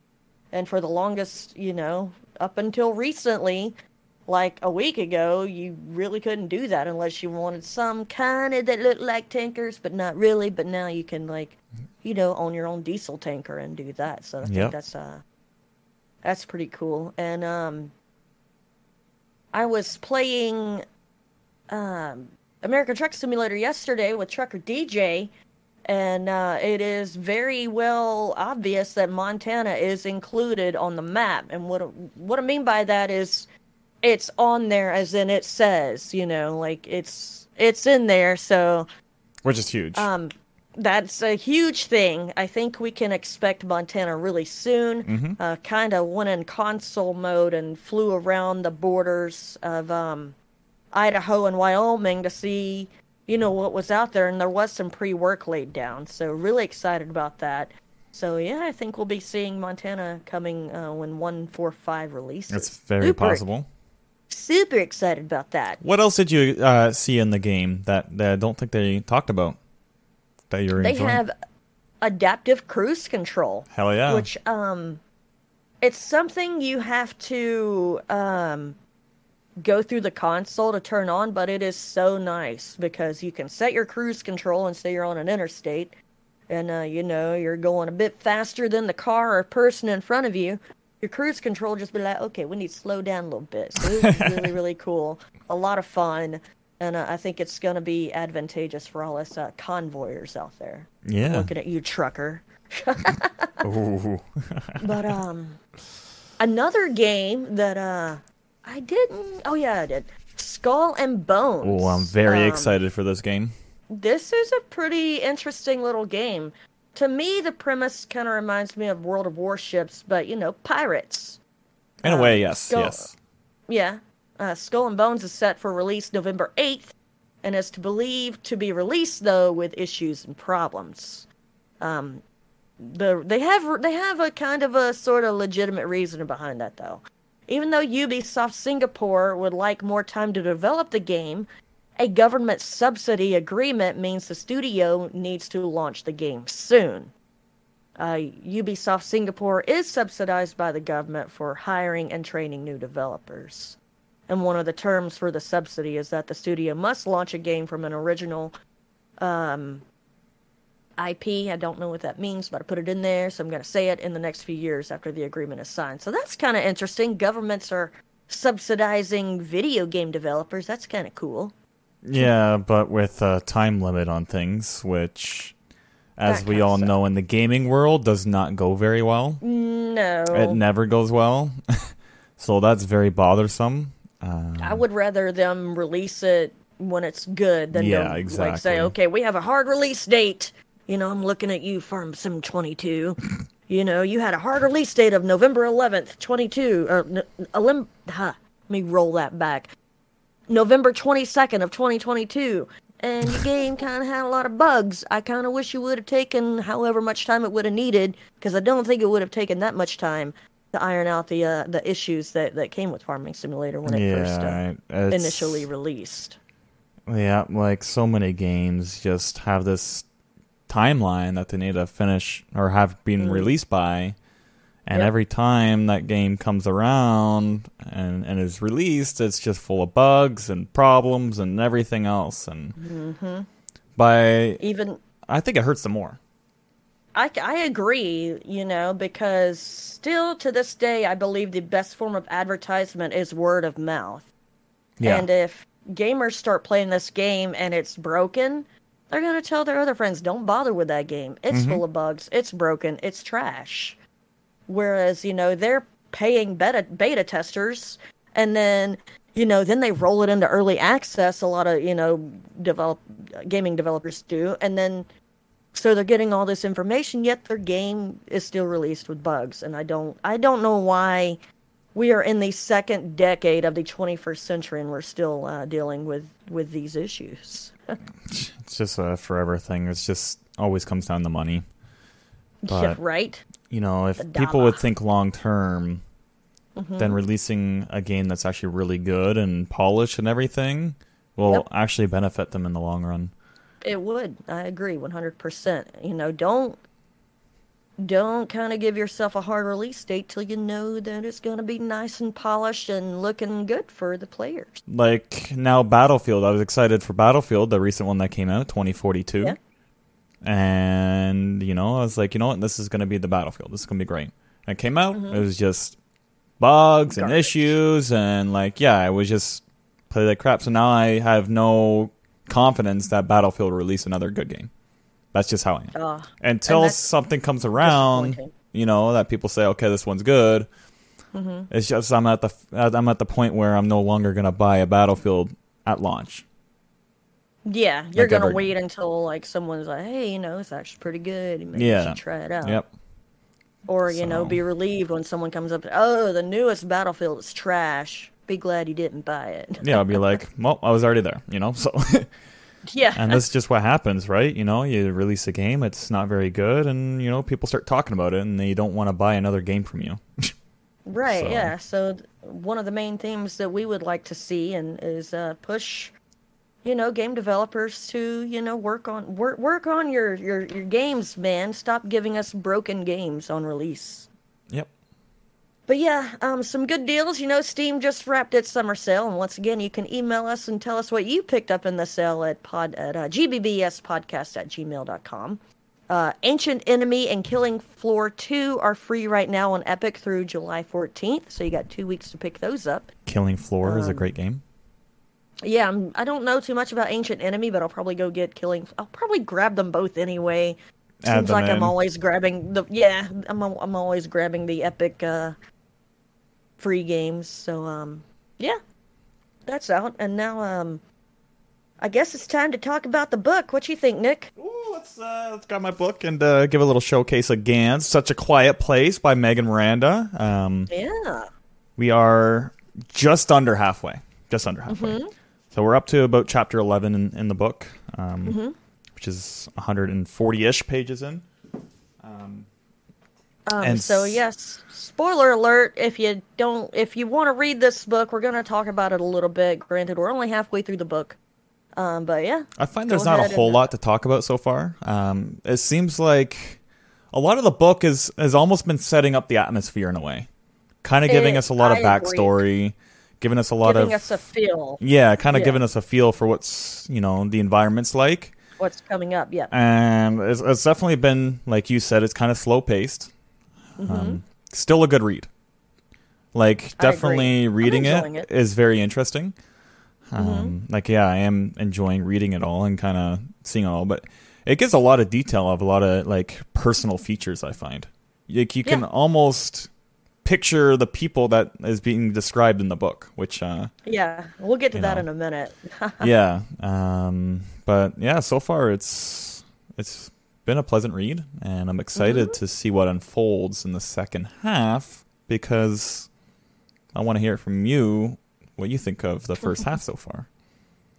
Speaker 1: And for the longest, you know, up until recently, like a week ago, you really couldn't do that unless you wanted some kind of that looked like tankers, but not really. But now you can like, you know, own your own diesel tanker and do that. So I think
Speaker 2: Yep.
Speaker 1: that's uh, that's pretty cool. And um, I was playing um American Truck Simulator yesterday with Trucker DJ, and uh, it is very well obvious that Montana is included on the map. And what what I mean by that is, it's on there as in it says, you know, like it's it's in there. So
Speaker 2: Which is huge.
Speaker 1: um, that's a huge thing. I think we can expect Montana really soon.
Speaker 2: Mm-hmm.
Speaker 1: Uh, kind of went in console mode and flew around the borders of um, Idaho and Wyoming to see, you know, what was out there, and there was some pre-work laid down. So really excited about that. So yeah, I think we'll be seeing Montana coming uh, when one four five releases.
Speaker 2: it's very
Speaker 1: super,
Speaker 2: possible.
Speaker 1: Super excited about that.
Speaker 2: What else did you uh, see in the game that, that I don't think they talked about? That you're
Speaker 1: They
Speaker 2: enjoying?
Speaker 1: have adaptive cruise control.
Speaker 2: Hell yeah.
Speaker 1: which um it's something you have to um go through the console to turn on but it is so nice because you can set your cruise control and say you're on an interstate and uh, you know you're going a bit faster than the car or person in front of you your cruise control just be like okay we need to slow down a little bit so really really cool a lot of fun and uh, i think it's going to be advantageous for all us uh, convoyers out there
Speaker 2: yeah.
Speaker 1: looking at you trucker
Speaker 2: Ooh.
Speaker 1: but um, another game that uh, I didn't. Oh yeah, I did. Skull and Bones.
Speaker 2: Oh, I'm very
Speaker 1: Um,
Speaker 2: excited for this game.
Speaker 1: This is a pretty interesting little game. To me, the premise kind of reminds me of World of Warships, but you know, pirates.
Speaker 2: In a way, yes,
Speaker 1: Skull-
Speaker 2: yes.
Speaker 1: Yeah. Uh, Skull and Bones is set for release November 8th and is to believed to be released though with issues and problems. Um, the they have they have a kind of a sort of legitimate reason behind that though. Even though Ubisoft Singapore would like more time to develop the game, a government subsidy agreement means the studio needs to launch the game soon. Uh, Ubisoft Singapore is subsidized by the government for hiring and training new developers. And one of the terms for the subsidy is that the studio must launch a game from an original um, IP. I don't know what that means, but I put it in there, so I'm going to say it in the next few years after the agreement is signed. So that's kind of interesting. Governments are subsidizing video game developers. That's kind of cool.
Speaker 2: Yeah, but with a time limit on things, which, as
Speaker 1: That
Speaker 2: we
Speaker 1: kinda
Speaker 2: all
Speaker 1: sucks.
Speaker 2: know in the gaming world, does not go very well.
Speaker 1: No.
Speaker 2: It never goes well. so that's very bothersome. Uh,
Speaker 1: I would rather them release it when it's good than
Speaker 2: Yeah,
Speaker 1: to, like
Speaker 2: exactly.
Speaker 1: say, okay, we have a hard release date. You know, I'm looking at you, Farm Sim 22. you know, you had a hard release date of November 11th, 22. Or, n- elim- huh, let me roll that back. November 22nd of 2022. And the game kind of had a lot of bugs. I kind of wish you would have taken however much time it would have needed, because I don't think it would have taken that much time to iron out the uh, the issues that, that came with Farming Simulator when it
Speaker 2: yeah,
Speaker 1: first uh,
Speaker 2: right.
Speaker 1: Initially released.
Speaker 2: Yeah, like so many games just have this timeline that they need to finish or have been released by. And
Speaker 1: Yep.
Speaker 2: every time that game comes around and, and is released, it's just full of bugs and problems and everything else. And by,
Speaker 1: Even
Speaker 2: I think it hurts them more.
Speaker 1: I, I agree, you know, because still to this day, I believe the best form of advertisement is word of mouth.
Speaker 2: Yeah.
Speaker 1: And if gamers start playing this game and it's broken, they're gonna tell their other friends, "Don't bother with that game. It's
Speaker 2: Mm-hmm.
Speaker 1: full of bugs. It's broken. It's trash." Whereas you know they're paying beta beta testers, and then you know then they roll it into early access. A lot of you know develop gaming developers do, and then so they're getting all this information. Yet their game is still released with bugs, and I don't I don't know why we are in the second decade of the 21st century and we're still uh, dealing with with these issues.
Speaker 2: It's just a forever thing. It's just always comes down to money.
Speaker 1: Yeah, right.
Speaker 2: You know, if people would think long term,
Speaker 1: Mm-hmm.
Speaker 2: then releasing a game that's actually really good and polished and everything will
Speaker 1: Yep.
Speaker 2: actually benefit them in the long run.
Speaker 1: It would. I agree 100%. You know, don't don't kind of give yourself a hard release date till you know that it's going to be nice and polished and looking good for the players.
Speaker 2: Like now, Battlefield. I was excited for Battlefield, the recent one that came out, 2042.
Speaker 1: Yeah.
Speaker 2: And you know, I was like, you know what, this is going to be the Battlefield. This is going to be great. And it came out. It was just bugs and
Speaker 1: Mm-hmm.
Speaker 2: Issues, and like, yeah, I was just play like crap. So now I have no confidence that Battlefield will release another good game. That's just how I am.
Speaker 1: Uh,
Speaker 2: Until something comes around, you know, that people say, okay, this one's good.
Speaker 1: Mm-hmm.
Speaker 2: It's just I'm at the I'm at the point where I'm no longer gonna buy a Battlefield at launch.
Speaker 1: Yeah, you're
Speaker 2: Like
Speaker 1: going to
Speaker 2: ever-
Speaker 1: wait until like someone's like, "Hey, you know, it's actually pretty good. Maybe
Speaker 2: Yeah.
Speaker 1: you should try it out."
Speaker 2: Yep.
Speaker 1: Or, you know, be relieved when someone comes up, "Oh, the newest Battlefield is trash." Be glad you didn't buy it.
Speaker 2: Yeah, I'll be like, well, I was already there, you know. So,
Speaker 1: yeah.
Speaker 2: and this is just what happens, right? You know, you release a game, it's not very good, and you know, people start talking about it, and they don't want to buy another game from you.
Speaker 1: Right,
Speaker 2: So-
Speaker 1: yeah. So one of the main themes that we would like to see and is uh, push, you know, game developers to you know work on work work on your your your games, man. Stop giving us broken games on release.
Speaker 2: yep.
Speaker 1: But yeah, um, some good deals. You know, Steam just wrapped its summer sale, and once again, you can email us and tell us what you picked up in the sale at pod at uh, gbbspodcast at gmail.com. Uh, Ancient Enemy and Killing Floor 2 are free right now on Epic through July 14th, so you got two weeks to pick those up.
Speaker 2: Killing Floor is a
Speaker 1: Um,
Speaker 2: great game.
Speaker 1: Yeah, I'm, I don't know too much about Ancient Enemy, but I'll probably go get Killing. I'll probably grab them both anyway.
Speaker 2: Add
Speaker 1: Seems like I'm always grabbing the yeah, I'm I'm always grabbing the Epic uh, free games. So um, yeah, that's out. And now um, I guess it's time to talk about the book. What you think, Nick?
Speaker 2: Ooh, let's uh, let's grab my book and uh, give a little showcase again. Such a Quiet Place by Megan Miranda. Um,
Speaker 1: Yeah.
Speaker 2: we are just under halfway. Just under halfway.
Speaker 1: Mm-hmm.
Speaker 2: So we're up to about chapter 11 in, in the book, um,
Speaker 1: Mm-hmm.
Speaker 2: which is 140 ish pages in.
Speaker 1: Um,
Speaker 2: And
Speaker 1: so yes, spoiler alert. If you don't, if you want to read this book, we're going to talk about it a little bit. Granted, we're only halfway through the book. Um, but yeah,
Speaker 2: I find there's not a whole lot to talk about so far. Um, it seems like a lot of the book is has almost been setting up the atmosphere in a way, kind of giving
Speaker 1: It-
Speaker 2: us a lot of
Speaker 1: I agree.
Speaker 2: Giving us a lot
Speaker 1: giving
Speaker 2: of
Speaker 1: us a feel
Speaker 2: yeah, kind of
Speaker 1: Yeah.
Speaker 2: giving us a feel for what's you know the environment's like.
Speaker 1: what's coming up. Yeah.
Speaker 2: and it's, it's definitely been like you said it's kind of slow paced um, still a good read like
Speaker 1: Mm-hmm.
Speaker 2: Definitely reading it
Speaker 1: it. Mm-hmm.
Speaker 2: very interesting um, like yeah i am enjoying reading it all and kind of seeing it all but it gives a lot of detail of a lot of like personal features i find like you can
Speaker 1: Yeah.
Speaker 2: almost picture the people that is being described in the book which uh
Speaker 1: Yeah, we'll get to that
Speaker 2: know.
Speaker 1: in a minute.
Speaker 2: yeah um but yeah so far it's it's been a pleasant read and i'm excited
Speaker 1: Mm-hmm.
Speaker 2: to see what unfolds in the second half because i want to hear from you what you think of the first half so far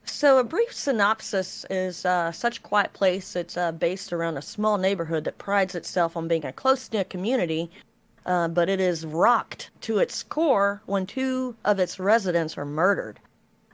Speaker 1: So, a brief synopsis is uh, such a quiet place. It's uh, based around a small neighborhood that prides itself on being a close knit community, uh, but it is rocked to its core when two of its residents are murdered.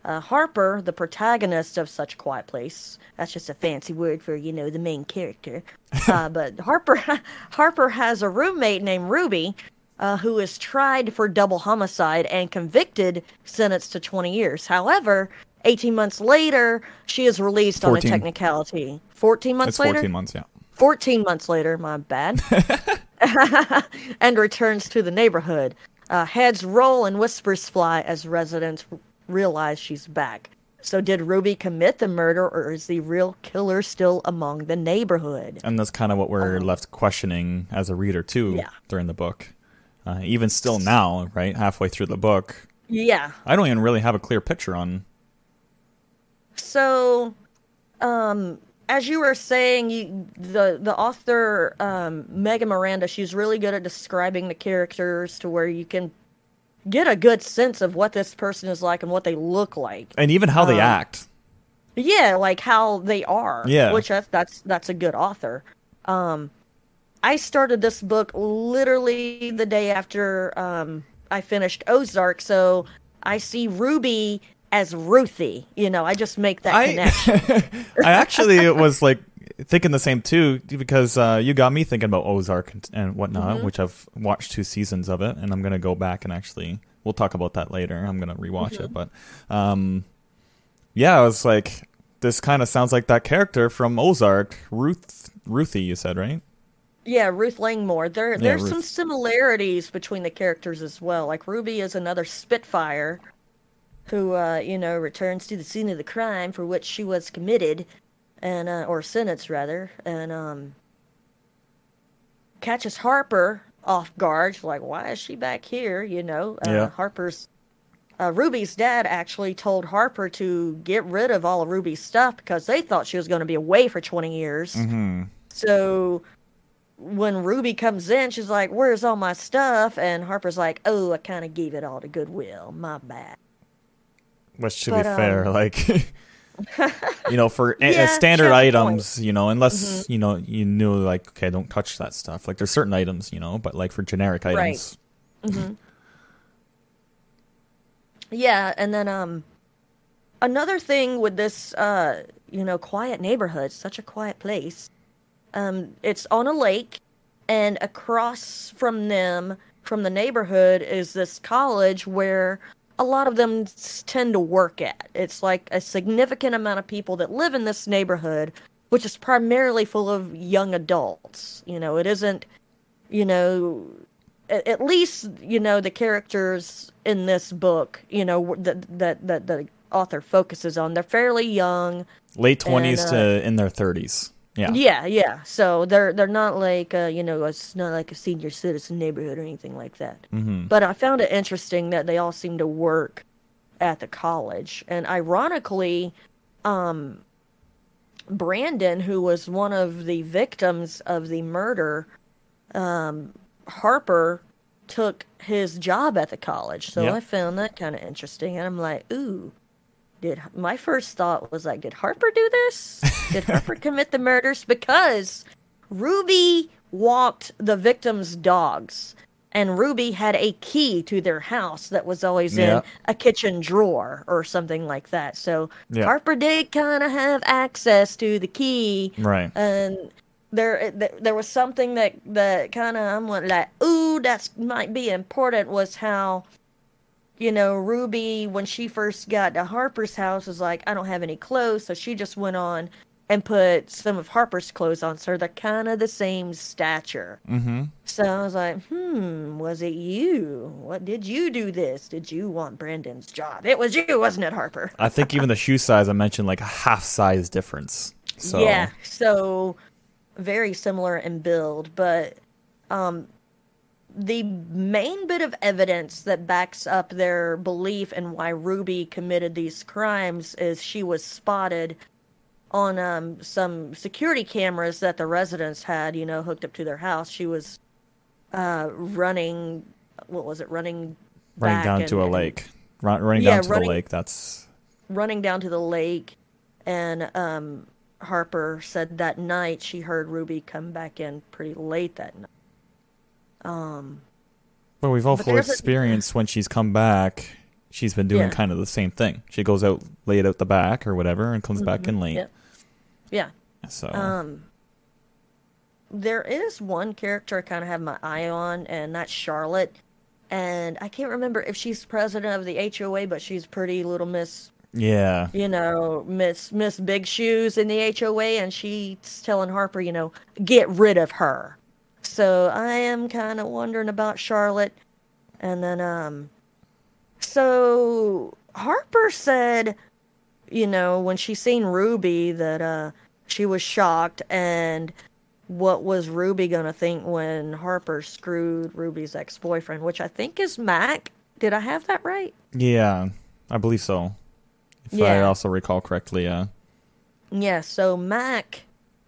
Speaker 1: Uh, Harper, the protagonist of such a quiet place, that's just a fancy word for you know the main character. Uh, but Harper, Harper has a roommate named Ruby, uh, who is tried for double homicide and convicted, sentenced to 20 years. However, 18 months later, she is released on a technicality. 14 months
Speaker 2: it's
Speaker 1: later?
Speaker 2: 14 months yeah
Speaker 1: 14 months later, my bad, and returns to the neighborhood. Uh, heads roll and whispers fly as residents realize she's back. So did Ruby commit the murder, or is the real killer still among the neighborhood?
Speaker 2: And that's kind of what we're left questioning as a reader too
Speaker 1: Yeah.
Speaker 2: during the book. Uh, even still now, right halfway through the book,
Speaker 1: Yeah.
Speaker 2: I don't even really have a clear picture on.
Speaker 1: So, um, as you were saying, you, the the author um, Megan Miranda, she's really good at describing the characters to where you can get a good sense of what this person is like and what they look like.
Speaker 2: And even how they
Speaker 1: Um,
Speaker 2: act.
Speaker 1: Yeah, like how they are.
Speaker 2: Yeah.
Speaker 1: which that's that's, that's a good author. Um, I started this book literally the day after um, I finished Ozark, so I see Ruby as Ruthie. You know, I just make that connection.
Speaker 2: I I actually was like thinking the same too because uh, you got me thinking about Ozark and, and whatnot,
Speaker 1: Mm-hmm.
Speaker 2: which I've watched two seasons of it, and I'm gonna go back and actually we'll talk about that later. I'm gonna rewatch
Speaker 1: Mm-hmm.
Speaker 2: it, but um, yeah, I was like, this kind of sounds like that character from Ozark, Ruth Ruthie. You said right?
Speaker 1: Yeah, Ruth Langmore. There, there's
Speaker 2: Ruth.
Speaker 1: some similarities between the characters as well. Like Ruby is another Spitfire, who, uh, you know, returns to the scene of the crime for which she was committed, and uh, or sentenced rather, and um, catches Harper off guard. She's like, why is she back here? You know, uh,
Speaker 2: Yeah.
Speaker 1: Harper's. Uh, Ruby's dad actually told Harper to get rid of all of Ruby's stuff because they thought she was going to be away for 20 years.
Speaker 2: Mm-hmm.
Speaker 1: So when Ruby comes in, she's like, "Where's all my stuff?" And Harper's like, "Oh, I kind of gave it all to Goodwill. My bad."
Speaker 2: Which, to
Speaker 1: But,
Speaker 2: be fair,
Speaker 1: um,
Speaker 2: like you know, for a-
Speaker 1: Yeah,
Speaker 2: standard
Speaker 1: a
Speaker 2: items, you know, unless
Speaker 1: Mm-hmm.
Speaker 2: you know you knew like okay, don't touch that stuff. Like there's certain items, you know, but like for generic items, right?
Speaker 1: Yeah, and then um, another thing with this, uh, you know, quiet neighborhood, such a quiet place. Um, it's on a lake, and across from them, from the neighborhood, is this college where a lot of them tend to work at. It's like a significant amount of people that live in this neighborhood, which is primarily full of young adults. You know, it isn't, you know, at, least you know the characters in this book, you know, that that that the author focuses on. They're fairly young.
Speaker 2: late twenties
Speaker 1: And,
Speaker 2: to uh, in their thirties. Yeah.
Speaker 1: Yeah, yeah. So they're they're not like uh, you know it's not like a senior citizen neighborhood or anything like that.
Speaker 2: Mm-hmm.
Speaker 1: But I found it interesting that they all seem to work at the college, and ironically, um, Brandon, who was one of the victims of the murder, um, Harper took his job at the college. So
Speaker 2: Yep.
Speaker 1: I found that kind of interesting, and I'm like, ooh. Did my first thought was like, did Harper do this? Did Harper commit the murders? Because Ruby walked the victim's dogs, and Ruby had a key to their house that was always
Speaker 2: Yeah.
Speaker 1: in a kitchen drawer or something like that. So
Speaker 2: Yeah.
Speaker 1: Harper did kind of have access to the key,
Speaker 2: Right.
Speaker 1: and there there was something that that kind of I'm like, ooh, that's might be important. Was how you know, Ruby, when she first got to Harper's house, was like, I don't have any clothes. So she just went on and put some of Harper's clothes on. So they're kind of the same stature.
Speaker 2: Mm-hmm.
Speaker 1: So I was like, hmm, was it you? What did you do this? Did you want Brandon's job? It was you, wasn't it, Harper?
Speaker 2: I think even the shoe size I mentioned like a half size difference. So
Speaker 1: Yeah. So very similar in build, but um the main bit of evidence that backs up their belief and why Ruby committed these crimes is she was spotted on um, some security cameras that the residents had, you know, hooked up to their house. She was uh, running, what was it, running
Speaker 2: running down
Speaker 1: and-
Speaker 2: to a lake. Run, running
Speaker 1: Yeah,
Speaker 2: down to
Speaker 1: running-
Speaker 2: the lake. That's
Speaker 1: running down to the lake and um Harper said that night she heard Ruby come back in pretty late that night. Um
Speaker 2: Well, we've also
Speaker 1: there's a-
Speaker 2: experienced when she's come back, she's been doing
Speaker 1: Yeah.
Speaker 2: kind of the same thing. She goes out late out the back or whatever and comes back in late.
Speaker 1: Yep. yeah.
Speaker 2: So
Speaker 1: Um there is one character I kind of have my eye on and that's Charlotte and I can't remember if she's president of the HOA but she's pretty little miss
Speaker 2: yeah,
Speaker 1: you know, Miss Miss Big Shoes in the HOA, and she's telling Harper, you know, get rid of her. So I am kind of wondering about Charlotte, and then um, so Harper said you know, when she seen Ruby, that uh, she was shocked. And what was Ruby gonna think when Harper screwed Ruby's ex boyfriend, which I think is Mac? Did I have that right?
Speaker 2: Yeah, I believe so. If I also recall correctly, yeah.
Speaker 1: Yeah, so Mac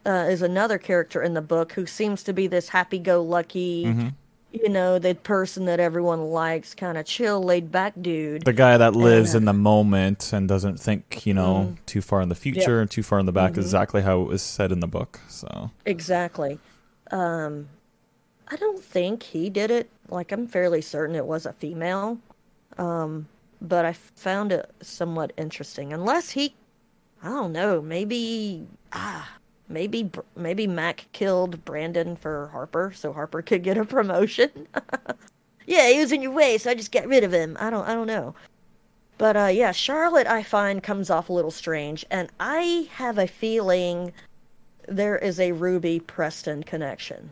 Speaker 1: uh, is another character in the book who seems to be this happy go lucky,
Speaker 2: Mm-hmm.
Speaker 1: you know, the person that everyone likes, kind of chill, laid back dude.
Speaker 2: The guy that lives
Speaker 1: uh,
Speaker 2: in the moment and doesn't think, you know,
Speaker 1: Mm.
Speaker 2: too far in the future and too far in the back
Speaker 1: Mm-hmm.
Speaker 2: exactly how it was said in the book. So
Speaker 1: Exactly. Um, I don't think he did it. Like, I'm fairly certain it was a female. Um, but I found it somewhat interesting. Unless he, I don't know, maybe, ah, maybe, maybe Mac killed Brandon for Harper so Harper could get a promotion. yeah, he was in your way, so I just got rid of him. I don't, I don't know. But uh, yeah, Charlotte, I find comes off a little strange, and I have a feeling there is a Ruby Preston connection.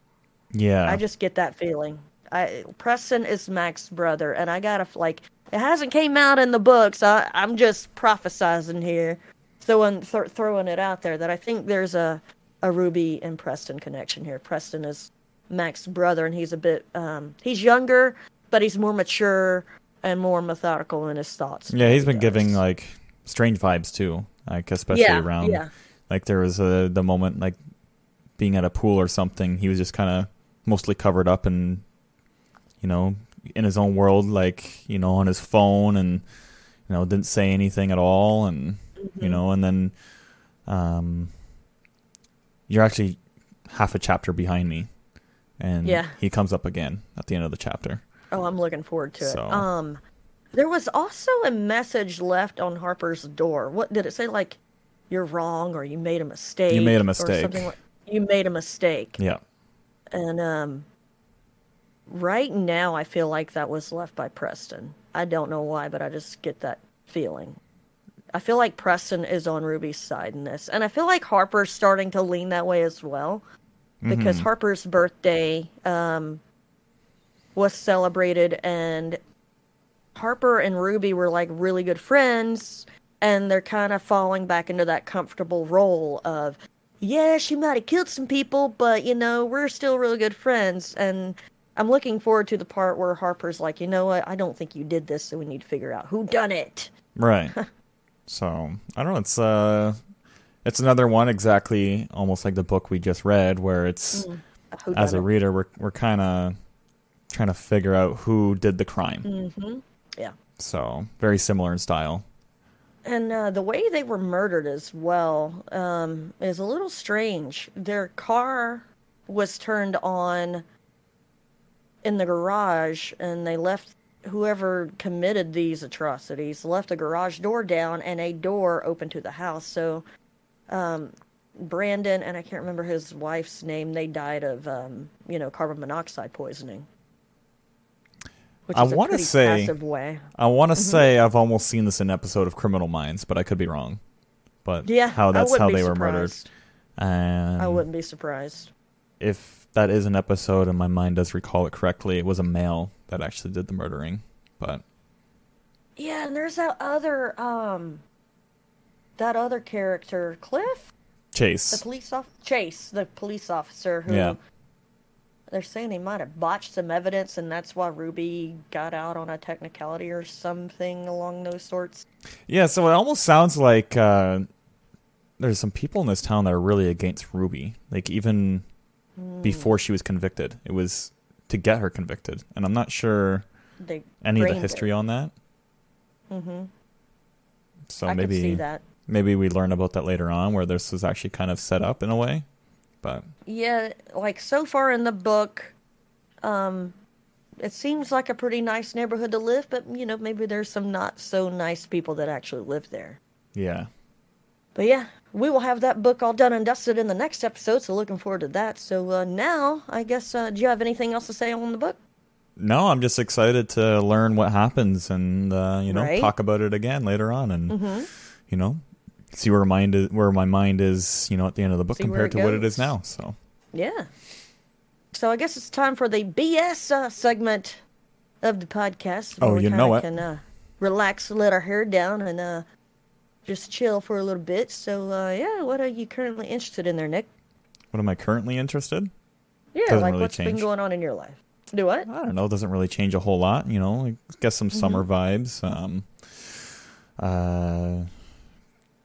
Speaker 2: yeah,
Speaker 1: I just get that feeling. I Preston is Mac's brother, and I gotta like it hasn't came out in the books. I, I'm just prophesizing here, throwing th- throwing it out there that I think there's a a Ruby and Preston connection here. Preston is Mac's brother, and he's a bit um, he's younger, but he's more mature and more methodical in his thoughts.
Speaker 2: yeah, he's been
Speaker 1: he
Speaker 2: giving like strange vibes too, like especially
Speaker 1: yeah,
Speaker 2: around
Speaker 1: yeah.
Speaker 2: like there was a the moment like being at a pool or something. He was just kind of mostly covered up and you know in his own world, like you know on his phone and you know didn't say anything at all, and
Speaker 1: Mm-hmm.
Speaker 2: you know, and then um, you're actually half a chapter behind me, and
Speaker 1: Yeah.
Speaker 2: he comes up again at the end of the chapter.
Speaker 1: Oh, I'm looking forward to
Speaker 2: So-
Speaker 1: it. Um, there was also a message left on Harper's door. What did it say? Like, you're wrong, or you made a mistake.
Speaker 2: You made a
Speaker 1: or
Speaker 2: mistake.
Speaker 1: something like- you made a mistake.
Speaker 2: Yeah,
Speaker 1: And um, right now, I feel like that was left by Preston. I don't know why, but I just get that feeling. I feel like Preston is on Ruby's side in this, and I feel like Harper's starting to lean that way as well, because
Speaker 2: Mm-hmm.
Speaker 1: Harper's birthday um, was celebrated, and Harper and Ruby were like really good friends, and they're kind of falling back into that comfortable role of, yeah, she might have killed some people, but you know, we're still really good friends. And I'm looking forward to the part where Harper's like, you know what, I don't think you did this, so we need to figure out who done it.
Speaker 2: right. so I don't know. It's uh, it's another one exactly almost like the book we just read, where it's
Speaker 1: Who
Speaker 2: as a reader we're we're kind of trying to figure out who did the crime.
Speaker 1: it. Yeah.
Speaker 2: So very similar in style.
Speaker 1: And uh, the way they were murdered as well um, is a little strange. Their car was turned on in the garage, and they left whoever committed these atrocities left a garage door down and a door open to the house. So, um, Brandon and I can't remember his wife's name. They died of um, you know carbon monoxide poisoning. Which
Speaker 2: I wanna say-
Speaker 1: way.
Speaker 2: I want
Speaker 1: Mm-hmm.
Speaker 2: to say I've almost seen this in an episode of Criminal Minds, but I could be wrong. But
Speaker 1: Yeah,
Speaker 2: how that's how they were murdered.
Speaker 1: surprised. I wouldn't be surprised.
Speaker 2: if that is an episode and my mind does recall it correctly, it was a male that actually did the murdering. But
Speaker 1: Yeah, and there's that other um that other character, Cliff,
Speaker 2: Chase, the
Speaker 1: police off Chase, the police officer who
Speaker 2: Yeah.
Speaker 1: they're saying he might have botched some evidence and that's why Ruby got out on a technicality or something along those sorts.
Speaker 2: Yeah, so it almost sounds like uh, there's some people in this town that are really against Ruby. Like even Before she was convicted, it was to get her convicted, and I'm not sure
Speaker 1: They
Speaker 2: any of the history
Speaker 1: it.
Speaker 2: on that.
Speaker 1: Mhm.
Speaker 2: So
Speaker 1: I
Speaker 2: maybe
Speaker 1: could see that.
Speaker 2: maybe we learn about that later on, where this was actually kind of set up in a way. But
Speaker 1: Yeah, like so far in the book, um, it seems like a pretty nice neighborhood to live, but you know, maybe there's some not so nice people that actually live there.
Speaker 2: yeah,
Speaker 1: But yeah, we will have that book all done and dusted in the next episode, so looking forward to that. So uh, now, I guess, uh, do you have anything else to say on the book?
Speaker 2: no, I'm just excited to learn what happens and uh, you know
Speaker 1: Right.
Speaker 2: talk about it again later on, and
Speaker 1: Mm-hmm.
Speaker 2: you know see where mind is, where my mind is, you know, at the end of the book
Speaker 1: See
Speaker 2: compared to
Speaker 1: it
Speaker 2: what it is now. So
Speaker 1: Yeah. So I guess it's time for the BS uh, segment of the podcast.
Speaker 2: Oh, you know it.
Speaker 1: Can uh, relax, let our hair down, and uh, just chill for a little bit. So uh, yeah, what are you currently interested in there, Nick?
Speaker 2: What am I currently interested?
Speaker 1: Yeah,
Speaker 2: Doesn't
Speaker 1: like
Speaker 2: really
Speaker 1: what's been going on in your life? Do what?
Speaker 2: I don't know. It doesn't really change a whole lot. You know, I guess some summer vibes. Um, uh,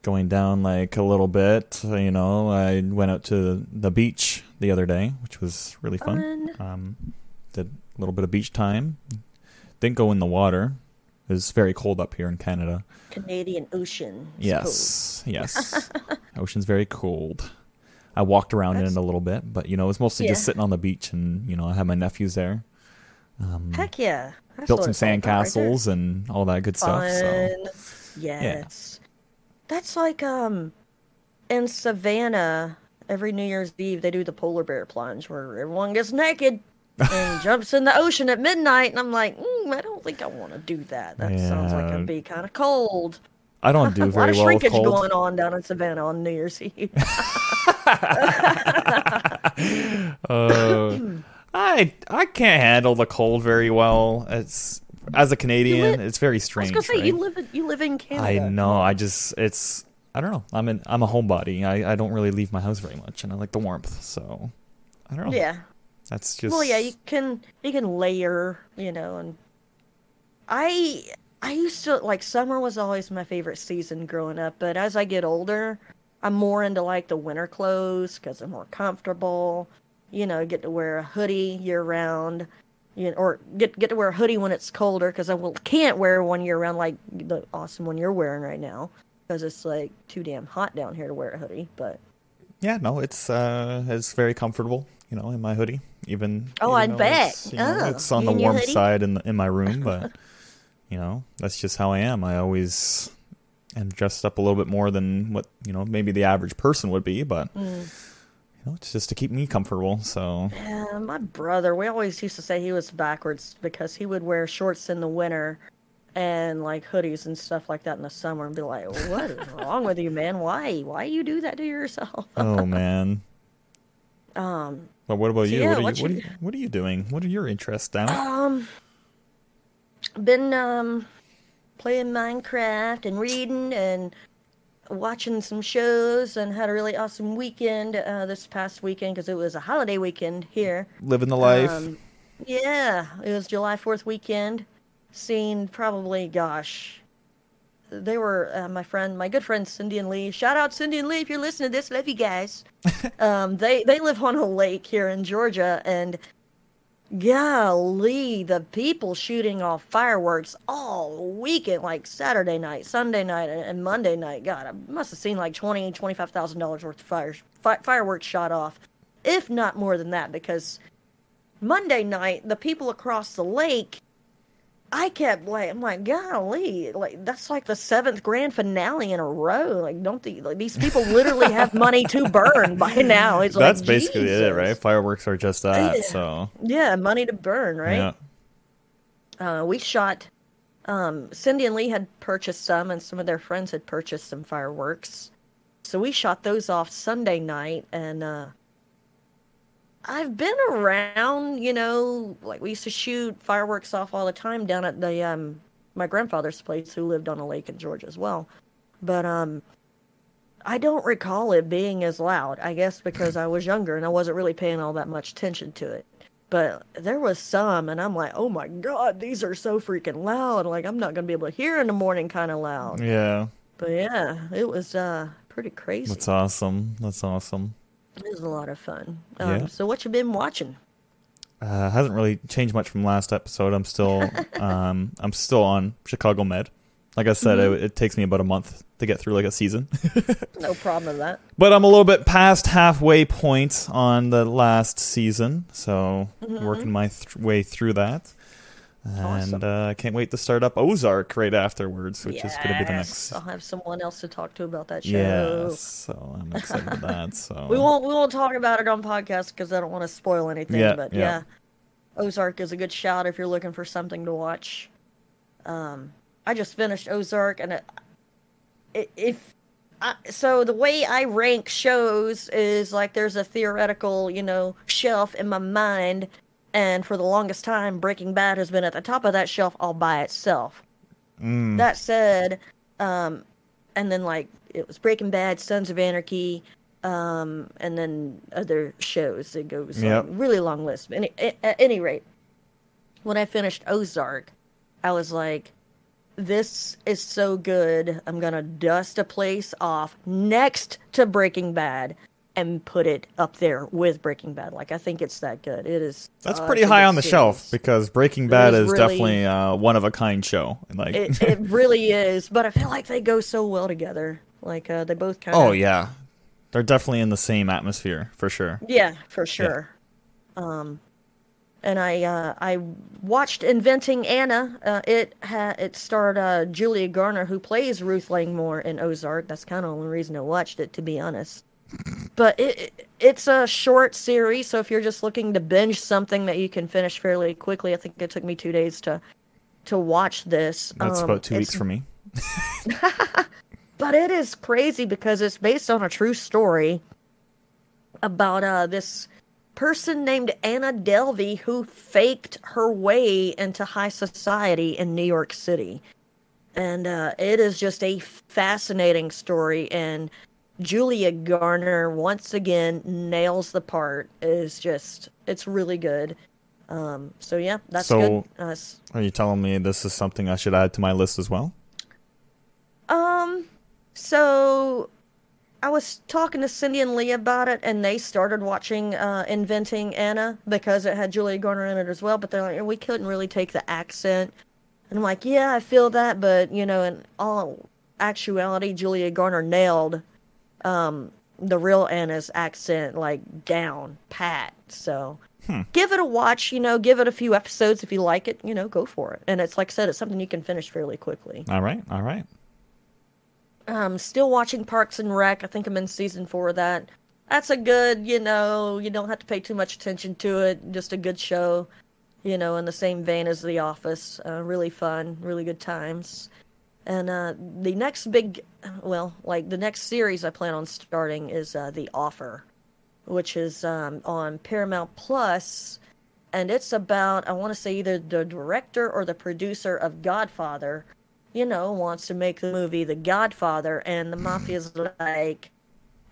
Speaker 2: going down like a little bit. You know, I went out to the beach the other day, which was really fun.
Speaker 1: Fun.
Speaker 2: Um, did a little bit of beach time. Didn't go in the water. It was very cold up here in Canada.
Speaker 1: Canadian Ocean. It's
Speaker 2: Yes, yes. Ocean's very cold. I walked around in it a little bit, but you know, it was mostly just sitting on the beach, and you know, I had my nephews there. Um.
Speaker 1: Heck yeah. That's
Speaker 2: built some
Speaker 1: it's right
Speaker 2: sandcastles and all that good stuff. So
Speaker 1: Fun. Yes. That's like um in Savannah every New Year's Eve they do the polar bear plunge where everyone gets naked and jumps in the ocean at midnight and I'm like, mm, I don't think I want to do that. That sounds like
Speaker 2: Yeah.
Speaker 1: it'd be kind of cold.
Speaker 2: I don't do very well.
Speaker 1: A lot of
Speaker 2: well
Speaker 1: shrinkage going on down in Savannah on New Year's Eve.
Speaker 2: Uh, I I can't handle the cold very well. It's as a Canadian,
Speaker 1: li-
Speaker 2: it's very
Speaker 1: I was
Speaker 2: strange.
Speaker 1: gonna say
Speaker 2: right?
Speaker 1: you live in, you live in Canada.
Speaker 2: I know. I just it's I don't know. I'm an I'm a homebody. I I don't really leave my house very much, and I like the warmth. So I don't know.
Speaker 1: Yeah.
Speaker 2: That's just
Speaker 1: Well, yeah, you can you can layer, you know, and I I used to like summer was always my favorite season growing up, but as I get older, I'm more into like the winter clothes because they're more comfortable. You know, get to wear a hoodie year round, you know, or get get to wear a hoodie when it's colder because I will, can't wear one year round like the awesome one you're wearing right now because it's like too damn hot down here to wear a hoodie. But
Speaker 2: yeah. No, it's uh it's very comfortable. You know, in my hoodie, even.
Speaker 1: Oh,
Speaker 2: even
Speaker 1: I'd bet.
Speaker 2: It's, you know,
Speaker 1: Oh,
Speaker 2: it's on the warm side in the, in my room, but you know that's just how I am. I always am dressed up a little bit more than what you know maybe the average person would be, but
Speaker 1: Mm.
Speaker 2: you know it's just to keep me comfortable. So
Speaker 1: Yeah, my brother, we always used to say he was backwards because he would wear shorts in the winter and like hoodies and stuff like that in the summer and be like, What is wrong with you, man? Why? Why you do that to yourself?
Speaker 2: oh man.
Speaker 1: Um
Speaker 2: But what about
Speaker 1: So,
Speaker 2: you?
Speaker 1: yeah,
Speaker 2: what, are
Speaker 1: what
Speaker 2: you, what, are
Speaker 1: you-
Speaker 2: you what are you doing? What are your interests down?
Speaker 1: um been um playing Minecraft and reading and watching some shows and had a really awesome weekend uh, this past weekend because it was a holiday weekend here.
Speaker 2: Living the life.
Speaker 1: Um, yeah, it was July 4th weekend. Seen probably, gosh, they were uh, my friend, my good friend Cindy and Lee. Shout out Cindy and Lee if you're listening to this. Love you guys. um, they they live on a lake here in Georgia, and golly, the people shooting off fireworks all weekend, like Saturday night, Sunday night, and Monday night. God, I must have seen like twenty, twenty-five thousand dollars worth of fires, fi- fireworks shot off, if not more than that, because Monday night, the people across the lake, I kept like, I'm like, golly, like that's like the seventh grand finale in a row. Like, don't the, like these people literally have money to burn by now? It's
Speaker 2: That's
Speaker 1: like,
Speaker 2: basically it, right? Fireworks are just that.
Speaker 1: Yeah.
Speaker 2: So
Speaker 1: Yeah, money to burn, right?
Speaker 2: yeah.
Speaker 1: Uh, we shot. Um, Cindy and Lee had purchased some, and some of their friends had purchased some fireworks. So we shot those off Sunday night, and uh, I've been around, you know, like we used to shoot fireworks off all the time down at the um, my grandfather's place, who lived on a lake in Georgia as well. But um, I don't recall it being as loud. I guess because I was younger and I wasn't really paying all that much attention to it. But there was some, and I'm like, oh my god, these are so freaking loud. Like I'm not gonna be able to hear in the morning, kind of loud.
Speaker 2: Yeah.
Speaker 1: But yeah, it was uh pretty crazy.
Speaker 2: That's awesome. That's awesome.
Speaker 1: It was a lot of fun. Um,
Speaker 2: Yeah.
Speaker 1: So what you been watching?
Speaker 2: Uh, hasn't really changed much from last episode. I'm still um I'm still on Chicago Med. Like I said,
Speaker 1: Mm-hmm.
Speaker 2: it, it takes me about a month to get through like a season.
Speaker 1: No problem with that.
Speaker 2: But I'm a little bit past halfway point on the last season, so working my th- way through that. And.
Speaker 1: Awesome.
Speaker 2: uh, I can't wait to start up Ozark right afterwards, which is going to be the
Speaker 1: Yes,
Speaker 2: next.
Speaker 1: I'll have someone else to talk to about that show.
Speaker 2: Yes, so I'm excited about that. So
Speaker 1: We won't we won't talk about it on podcast because I don't want to spoil anything.
Speaker 2: Yeah,
Speaker 1: but
Speaker 2: yeah.
Speaker 1: yeah. Ozark is a good shout if you're looking for something to watch. Um, I just finished Ozark, and it, if I, so, the way I rank shows is like there's a theoretical, you know, shelf in my mind, and for the longest time, Breaking Bad has been at the top of that shelf all by itself.
Speaker 2: Mm,
Speaker 1: That said, um, and then like it was Breaking Bad, Sons of Anarchy, um, and then other shows. It goes
Speaker 2: Yep.
Speaker 1: really long list. Any, at, at any rate, when I finished Ozark, I was like, "This is so good. I'm gonna dust a place off next to Breaking Bad." And put it up there with Breaking Bad. Like I think it's that good. It is.
Speaker 2: That's
Speaker 1: such
Speaker 2: pretty high on the shelf because Breaking Bad
Speaker 1: is
Speaker 2: is
Speaker 1: really-
Speaker 2: definitely uh, one of a kind show. Like,
Speaker 1: it, it really is but i feel like they go so well together like uh, they both kind of
Speaker 2: oh yeah, they're definitely in the same atmosphere for sure.
Speaker 1: yeah for sure um and i uh i watched inventing anna uh, it ha- it starred uh julia garner who plays ruth langmore in ozark that's kind of the only reason i watched it to be honest but it, it it's a short series so if you're just looking to binge something that you can finish fairly quickly i think it took me two days to to watch this
Speaker 2: That's
Speaker 1: Um,
Speaker 2: about two weeks for me.
Speaker 1: but it is crazy because it's based on a true story about uh this person named Anna Delvey who faked her way into high society in New York City. And uh, it is just a fascinating story and Julia Garner once again nails the part. Is just it's really good. Um, so yeah, that's
Speaker 2: So-
Speaker 1: good. Uh,
Speaker 2: Are you telling me this is something I should add to my list as well?
Speaker 1: Um, so I was talking to Cindy and Lee about it, and they started watching uh, Inventing Anna because it had Julia Garner in it as well. But they're like, we couldn't really take the accent. And I'm like, yeah, I feel that, but you know, in all actuality, Julia Garner nailed um, the real Anna's accent like down pat. So. Give it a watch, you know, give it a few episodes if you like it, you know, go for it. And it's like I said, it's something you can finish fairly quickly.
Speaker 2: All right, all right.
Speaker 1: Um, still watching Parks and Rec. I think I'm in season four of that. That's a good, you know, you don't have to pay too much attention to it. Just a good show, you know, in the same vein as The Office. Uh, really fun, really good times. And uh, the next big, well, like the next series I plan on starting is uh, The Offer, which is um, on Paramount Plus, and it's about I want to say either the director or the producer of Godfather, you know, wants to make the movie The Godfather, and the mafia's like,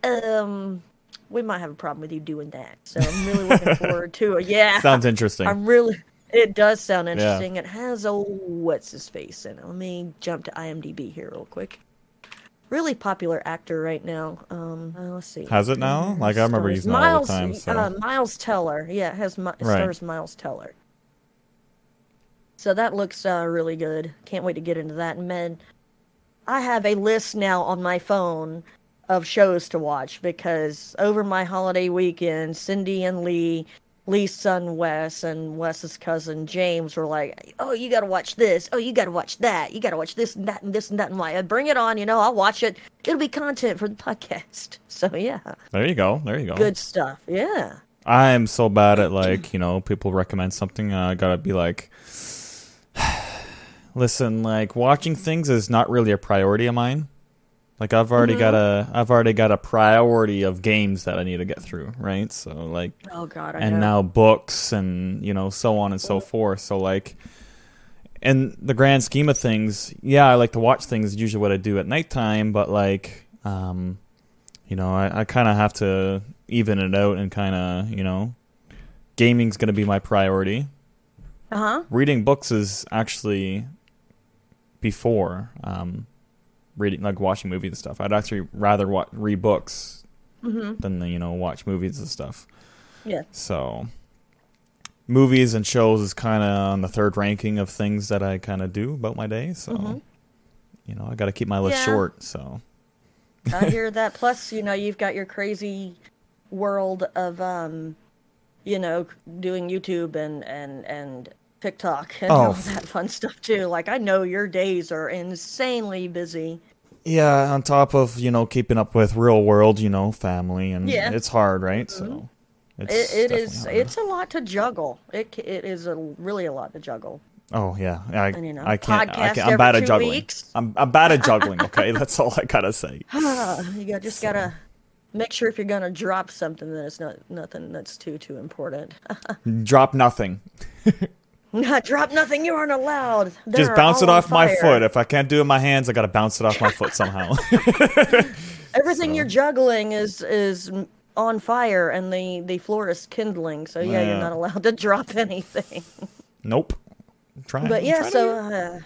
Speaker 1: um, we might have a problem with you doing that. So I'm really looking forward to it. Yeah,
Speaker 2: Sounds interesting.
Speaker 1: I'm really. It does sound interesting. It has oh, what's his face in it? Let me jump to IMDb here real quick. Really popular actor right now. Um, uh, let's see.
Speaker 2: Has it now? Like I remember
Speaker 1: Stars-
Speaker 2: using it all
Speaker 1: Miles,
Speaker 2: time. So.
Speaker 1: uh, Miles Teller. Yeah, it has Mi-
Speaker 2: Right.
Speaker 1: stars Miles Teller. So that looks uh, really good. Can't wait to get into that. And man, I have a list now on my phone of shows to watch because over my holiday weekend, Cindy and Lee, Lee's son Wes, and Wes's cousin James were like, "Oh, you got to watch this. Oh, you got to watch that. You got to watch this and that and this and that." And like, bring it on. You know, I'll watch it. It'll be content for the podcast. So yeah,
Speaker 2: there you go. There you go.
Speaker 1: good stuff. Yeah.
Speaker 2: I am so bad at like you know people recommend something. uh, I gotta be like, listen, like watching things is not really a priority of mine. Like I've already got a I've already got a priority of games that I need to get through, right? So like
Speaker 1: Oh God, I
Speaker 2: and
Speaker 1: know.
Speaker 2: now books and you know so on and so forth. So like in the grand scheme of things, yeah, I like to watch things. Usually what I do at nighttime, but like um, you know, I, I kind of have to even it out and kind of you know, gaming's gonna be my priority.
Speaker 1: Uh huh.
Speaker 2: Reading books is actually before um, reading like watching movies and stuff. I'd actually rather wa- read books than you know watch movies and stuff.
Speaker 1: Yeah.
Speaker 2: So, movies and shows is kind of on the third ranking of things that I kind of do about my day. So, you know, I got to keep my list
Speaker 1: Yeah.
Speaker 2: short. So,
Speaker 1: I hear that. Plus, you know, you've got your crazy world of, um, you know, doing YouTube and and and TikTok and oh. all
Speaker 2: Oh.
Speaker 1: that fun stuff too. Like, I know your days are insanely busy.
Speaker 2: yeah, on top of you know keeping up with real world, you know, family and
Speaker 1: Yeah.
Speaker 2: it's hard, right? So, mm-hmm. it's
Speaker 1: It, it is.
Speaker 2: hard.
Speaker 1: It's a lot to juggle. It it is a really a lot to juggle.
Speaker 2: Oh yeah, I,
Speaker 1: And, you know,
Speaker 2: I can't. I can't I'm bad at juggling.
Speaker 1: weeks.
Speaker 2: I'm I'm bad at juggling. Okay, that's all I gotta say.
Speaker 1: you got just gotta make sure if you're gonna drop something that it's not nothing that's too too important.
Speaker 2: Drop nothing.
Speaker 1: Drop nothing. You aren't allowed.
Speaker 2: Just
Speaker 1: They're
Speaker 2: bounce it off my foot. If I can't do it with my hands, I gotta bounce it off my foot somehow.
Speaker 1: Everything
Speaker 2: So-
Speaker 1: you're juggling is is on fire, and the the floor is kindling. So yeah,
Speaker 2: Yeah.
Speaker 1: you're not allowed to drop anything.
Speaker 2: nope. Try.
Speaker 1: But yeah,
Speaker 2: try to-
Speaker 1: so uh,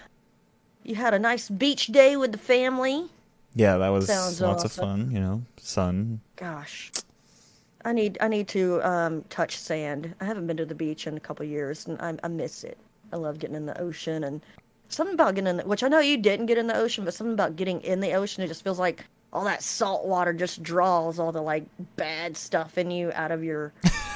Speaker 1: you had a nice beach day with the family.
Speaker 2: yeah, that was
Speaker 1: Sounds
Speaker 2: lots of fun. You know, sun.
Speaker 1: Gosh, I need I need to um, touch sand. I haven't been to the beach in a couple years, and I, I miss it. I love getting in the ocean and something about getting in the, which I know you didn't get in the ocean, but something about getting in the ocean. It just feels like all that salt water just draws all the like bad stuff in you out of your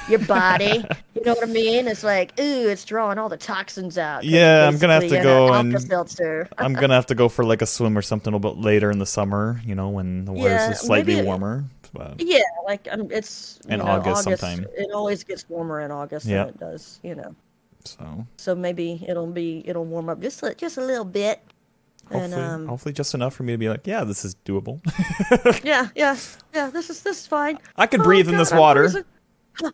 Speaker 1: your body. you know what I mean? It's like ooh, it's drawing all the toxins out.
Speaker 2: Yeah, I'm gonna have to go and- I'm gonna have to go for like a swim or something a little bit later in the summer. You know, when the weather's
Speaker 1: Yeah,
Speaker 2: slightly warmer. But
Speaker 1: Yeah, like um, it's
Speaker 2: In
Speaker 1: know,
Speaker 2: August sometime.
Speaker 1: It always gets warmer in August
Speaker 2: Yeah.
Speaker 1: than it does, you know.
Speaker 2: so
Speaker 1: So maybe it'll be it'll warm up just a, just a little bit.
Speaker 2: hopefully,
Speaker 1: And um,
Speaker 2: hopefully just enough for me to be like, yeah, this is doable.
Speaker 1: yeah, yeah, yeah. This is this is fine.
Speaker 2: I can
Speaker 1: Oh,
Speaker 2: breathe in
Speaker 1: God,
Speaker 2: this
Speaker 1: I'm
Speaker 2: water.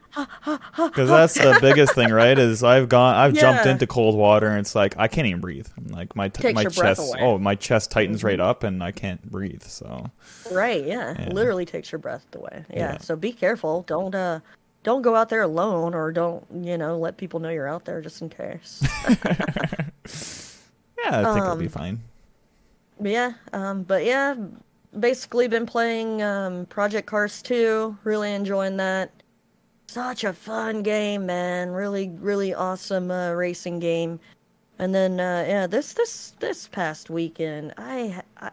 Speaker 2: Because that's the biggest thing, right? Is I've gone, I've jumped into cold water, and it's like I can't even breathe. I'm like my t- my chest.
Speaker 1: Mm-hmm.
Speaker 2: oh, my chest tightens right up, and I can't breathe. So
Speaker 1: Right, yeah.
Speaker 2: Yeah.
Speaker 1: Literally takes your breath away. Yeah.
Speaker 2: Yeah.
Speaker 1: So be careful. Don't uh don't go out there alone or don't, you know, let people know you're out there just in case.
Speaker 2: yeah, I think it'll be
Speaker 1: Um,
Speaker 2: fine.
Speaker 1: Yeah, um, but yeah, basically been playing um, Project Cars 2. Really enjoying that. Such a fun game, man. Really, really awesome uh, racing game. And then uh, yeah, this this this past weekend, I, I